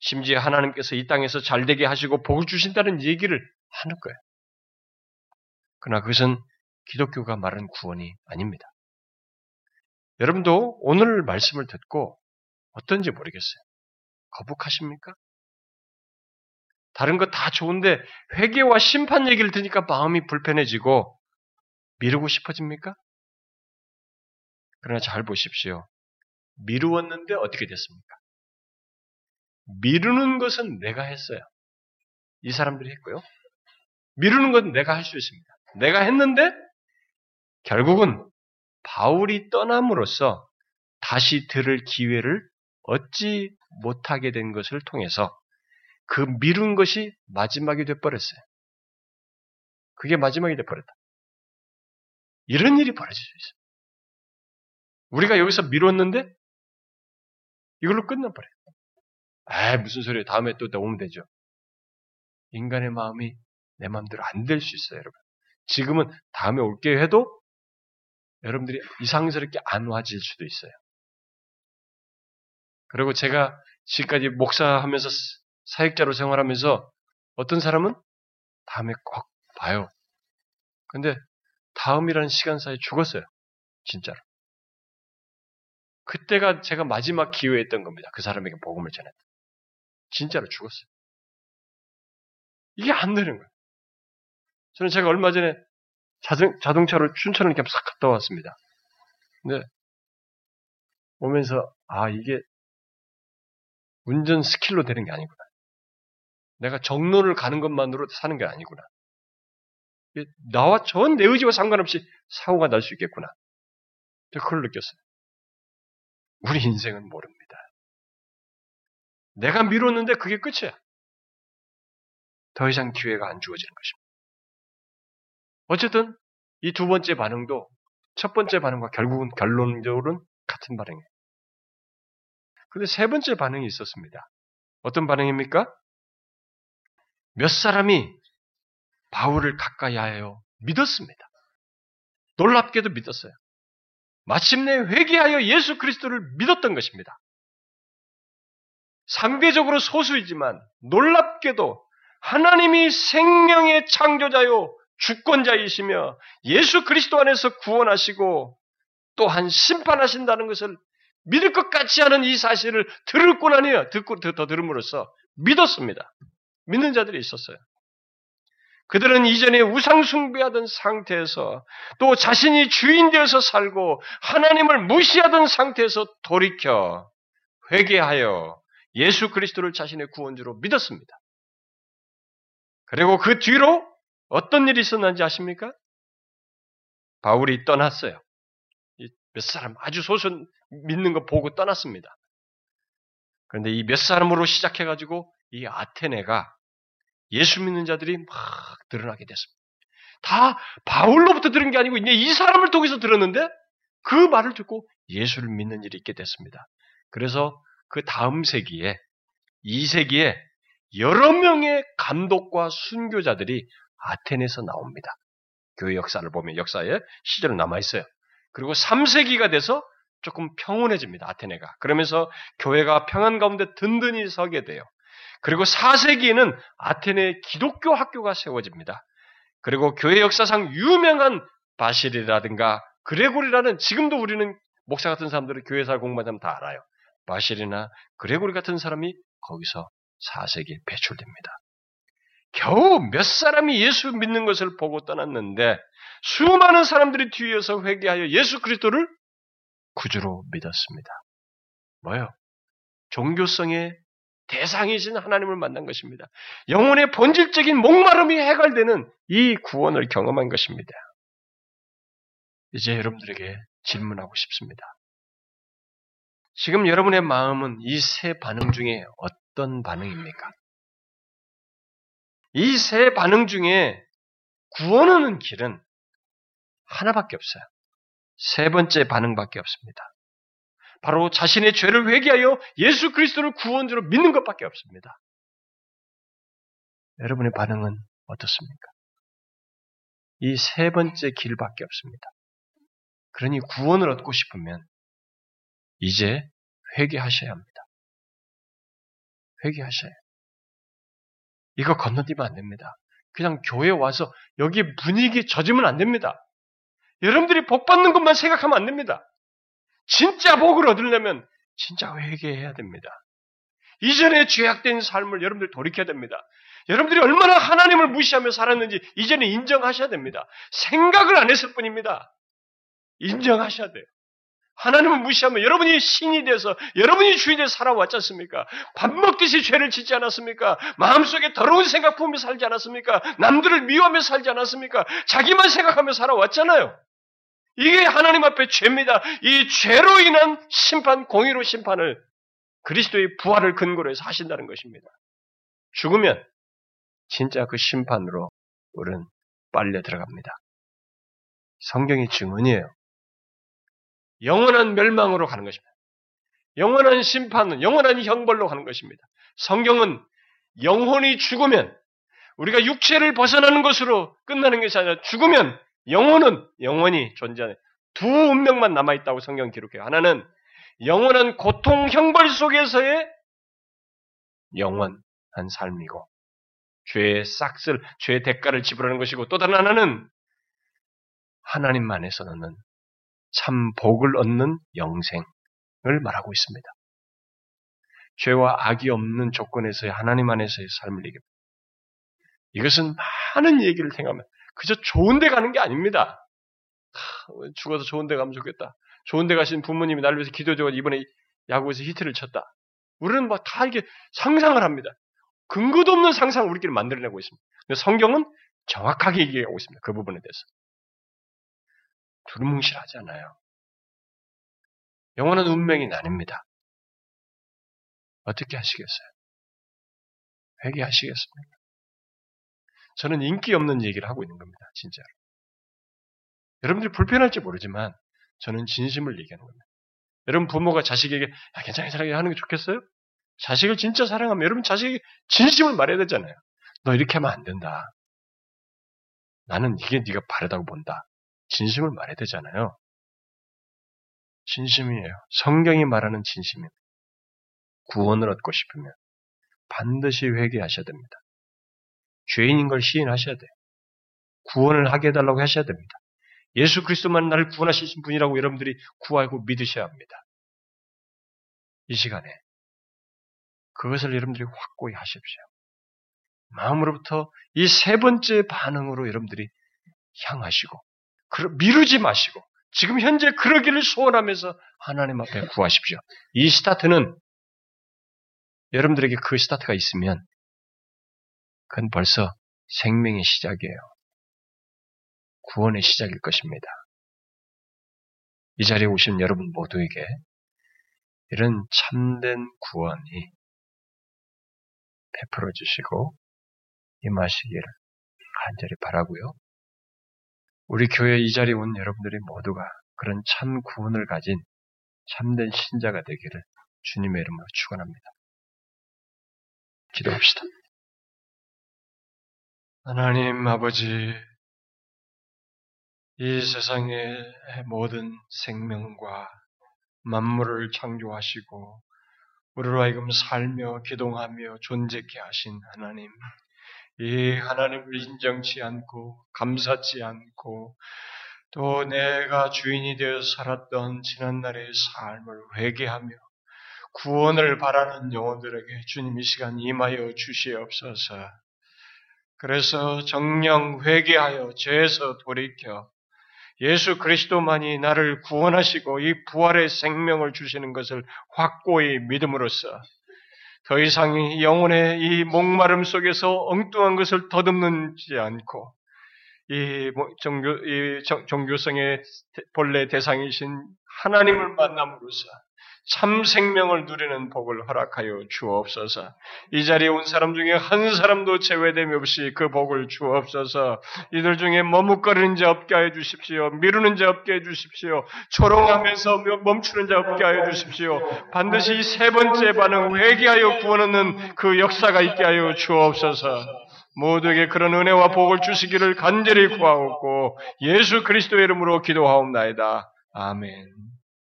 심지어 하나님께서 이 땅에서 잘되게 하시고 복을 주신다는 얘기를 하는 거예요. 그러나 그것은 기독교가 말하는 구원이 아닙니다. 여러분도 오늘 말씀을 듣고 어떤지 모르겠어요. 거북하십니까? 다른 거 다 좋은데 회개와 심판 얘기를 들으니까 마음이 불편해지고 미루고 싶어집니까? 그러나 잘 보십시오. 미루었는데 어떻게 됐습니까? 미루는 것은 내가 했어요. 이 사람들이 했고요. 미루는 것은 내가 할 수 있습니다. 내가 했는데 결국은 바울이 떠남으로써 다시 들을 기회를 얻지 못하게 된 것을 통해서 그 미룬 것이 마지막이 돼버렸어요. 그게 마지막이 돼버렸다. 이런 일이 벌어질 수 있어요. 우리가 여기서 미뤘는데 이걸로 끝나버려요. 아 무슨 소리예요. 다음에 또 오면 되죠. 인간의 마음이 내 마음대로 안 될 수 있어요, 여러분. 지금은 다음에 올게 해도 여러분들이 이상스럽게 안 와질 수도 있어요. 그리고 제가 지금까지 목사하면서 사역자로 생활하면서 어떤 사람은 다음에 꼭 봐요. 근데 다음이라는 시간 사이에 죽었어요. 진짜로. 그때가 제가 마지막 기회였던 겁니다. 그 사람에게 복음을 전했다. 진짜로 죽었어요. 이게 안 되는 거예요. 저는 제가 얼마 전에 자동, 자동차로 춘천을 이렇게 싹 갔다 왔습니다. 근데 오면서 아 이게 운전 스킬로 되는 게 아니구나. 내가 정로를 가는 것만으로 사는 게 아니구나. 나와 전 내 의지와 상관없이 사고가 날 수 있겠구나. 저 그걸 느꼈어요. 우리 인생은 모릅니다. 내가 미뤘는데 그게 끝이야. 더 이상 기회가 안 주어지는 것입니다. 어쨌든 이 두 번째 반응도 첫 번째 반응과 결국은 결론적으로는 같은 반응이에요. 그런데 세 번째 반응이 있었습니다. 어떤 반응입니까? 몇 사람이 바울을 가까이 하여 믿었습니다. 놀랍게도 믿었어요. 마침내 회개하여 예수 그리스도를 믿었던 것입니다. 상대적으로 소수이지만 놀랍게도 하나님이 생명의 창조자요 주권자이시며 예수 그리스도 안에서 구원하시고 또한 심판하신다는 것을 믿을 것 같지 않은 이 사실을 들었고 나니요 듣고 더 들음으로써 믿었습니다. 믿는 자들이 있었어요. 그들은 이전에 우상숭배하던 상태에서 또 자신이 주인 되어서 살고 하나님을 무시하던 상태에서 돌이켜 회개하여 예수 그리스도를 자신의 구원주로 믿었습니다. 그리고 그 뒤로 어떤 일이 있었는지 아십니까? 바울이 떠났어요. 몇 사람 아주 소수 믿는 거 보고 떠났습니다. 그런데 이 몇 사람으로 시작해가지고 이 아테네가 예수 믿는 자들이 막 드러나게 됐습니다. 다 바울로부터 들은 게 아니고 이제 이 사람을 통해서 들었는데 그 말을 듣고 예수를 믿는 일이 있게 됐습니다. 그래서 그 다음 세기에 2세기에 여러 명의 감독과 순교자들이 아테네에서 나옵니다. 교회 역사를 보면 역사에 시절로 남아 있어요. 그리고 3세기가 돼서 조금 평온해집니다. 아테네가. 그러면서 교회가 평안 가운데 든든히 서게 돼요. 그리고 4세기에는 아테네 기독교 학교가 세워집니다. 그리고 교회 역사상 유명한 바실이라든가 그레고리라는 지금도 우리는 목사 같은 사람들은 교회사 공부하면 다 알아요. 바실이나 그레고리 같은 사람이 거기서 4세기에 배출됩니다. 겨우 몇 사람이 예수 믿는 것을 보고 떠났는데 수많은 사람들이 뒤에서 회개하여 예수 그리스도를 구주로 믿었습니다. 뭐요? 종교성의 대상이신 하나님을 만난 것입니다. 영혼의 본질적인 목마름이 해갈되는 이 구원을 경험한 것입니다. 이제 여러분들에게 질문하고 싶습니다. 지금 여러분의 마음은 이 세 반응 중에 어떤 반응입니까? 이 세 반응 중에 구원하는 길은 하나밖에 없어요. 세 번째 반응밖에 없습니다. 바로 자신의 죄를 회개하여 예수 그리스도를 구원자로 믿는 것밖에 없습니다. 여러분의 반응은 어떻습니까? 이 세 번째 길밖에 없습니다. 그러니 구원을 얻고 싶으면 이제 회개하셔야 합니다. 회개하셔야 해요. 이거 건너뛰면 안 됩니다. 그냥 교회 와서 여기 분위기 젖으면 안 됩니다. 여러분들이 복 받는 것만 생각하면 안 됩니다. 진짜 복을 얻으려면 진짜 회개해야 됩니다. 이전에 죄악된 삶을 여러분들 돌이켜야 됩니다. 여러분들이 얼마나 하나님을 무시하며 살았는지 이제는 인정하셔야 됩니다. 생각을 안 했을 뿐입니다. 인정하셔야 돼요. 하나님을 무시하면 여러분이 신이 돼서 여러분이 주인이 돼서 살아왔지 않습니까? 밥 먹듯이 죄를 짓지 않았습니까? 마음속에 더러운 생각 품으며 살지 않았습니까? 남들을 미워하며 살지 않았습니까? 자기만 생각하며 살아왔잖아요. 이게 하나님 앞에 죄입니다. 이 죄로 인한 심판, 공의로 심판을 그리스도의 부활을 근거로 해서 하신다는 것입니다. 죽으면 진짜 그 심판으로 우리는 빨려 들어갑니다. 성경이 증언이에요. 영원한 멸망으로 가는 것입니다. 영원한 심판은 영원한 형벌로 가는 것입니다. 성경은 영혼이 죽으면 우리가 육체를 벗어나는 것으로 끝나는 것이 아니라 죽으면 영혼은 영원히 존재하는 두 운명만 남아 있다고 성경 기록해요. 하나는 영원한 고통 형벌 속에서의 영원한 삶이고 죄의 싹쓸 죄의 대가를 지불하는 것이고 또 다른 하나는 하나님 안에서는 참 복을 얻는 영생을 말하고 있습니다. 죄와 악이 없는 조건에서의 하나님 안에서의 삶을 얘기합니다. 이것은 많은 얘기를 생각하면 그저 좋은 데 가는 게 아닙니다. 죽어서 좋은 데 가면 좋겠다. 좋은 데 가신 부모님이 날 위해서 기도되고 이번에 야구에서 히트를 쳤다. 우리는 뭐다 이렇게 상상을 합니다. 근거도 없는 상상을 우리끼리 만들어내고 있습니다. 성경은 정확하게 얘기하고 있습니다. 그 부분에 대해서. 두루뭉실하지 않아요. 영원한 운명이 나뉩니다. 어떻게 하시겠어요? 회개하시겠습니까? 저는 인기 없는 얘기를 하고 있는 겁니다. 진짜로. 여러분들이 불편할지 모르지만 저는 진심을 얘기하는 겁니다. 여러분 부모가 자식에게 야, 괜찮아 괜찮아 하는 게 좋겠어요? 자식을 진짜 사랑하면 여러분 자식이 진심을 말해야 되잖아요. 너 이렇게 하면 안 된다. 나는 이게 네가 바르다고 본다. 진심을 말해야 되잖아요. 진심이에요. 성경이 말하는 진심입니다. 구원을 얻고 싶으면 반드시 회개하셔야 됩니다. 죄인인 걸 시인하셔야 돼요. 구원을 하게 해달라고 하셔야 됩니다. 예수 그리스도만 나를 구원하신 분이라고 여러분들이 구하고 믿으셔야 합니다. 이 시간에 그것을 여러분들이 확고히 하십시오. 마음으로부터 이 세 번째 반응으로 여러분들이 향하시고 미루지 마시고 지금 현재 그러기를 소원하면서 하나님 앞에 구하십시오. 이 스타트는 여러분들에게 그 스타트가 있으면 그건 벌써 생명의 시작이에요. 구원의 시작일 것입니다. 이 자리에 오신 여러분 모두에게 이런 참된 구원이 베풀어 주시고 임하시기를 간절히 바라고요. 우리 교회 이 자리에 온 여러분들이 모두가 그런 참 구원을 가진 참된 신자가 되기를 주님의 이름으로 축원합니다. 기도합시다. 하나님 아버지, 이 세상의 모든 생명과 만물을 창조하시고 우리로 하여금 살며 기동하며 존재케 하신 하나님, 이 하나님을 인정치 않고 감사치 않고 또 내가 주인이 되어 살았던 지난날의 삶을 회개하며 구원을 바라는 영혼들에게 주님 이 시간 임하여 주시옵소서. 그래서 정령 회개하여 죄에서 돌이켜 예수 그리스도만이 나를 구원하시고 이 부활의 생명을 주시는 것을 확고히 믿음으로써 더 이상 영혼의 이 목마름 속에서 엉뚱한 것을 더듬는지 않고 이 종교 이 종교성의 본래 대상이신 하나님을 만남으로써 참 생명을 누리는 복을 허락하여 주옵소서. 이 자리에 온 사람 중에 한 사람도 제외됨 없이 그 복을 주옵소서. 이들 중에 머뭇거리는 자 없게 하여 주십시오. 미루는 자 없게 해 주십시오. 초롱하면서 멈추는 자 없게 하여 주십시오. 반드시 세 번째 반응 회개하여 구원 얻는 그 역사가 있게 하여 주옵소서. 모두에게 그런 은혜와 복을 주시기를 간절히 구하옵고 예수 그리스도의 이름으로 기도하옵나이다. 아멘.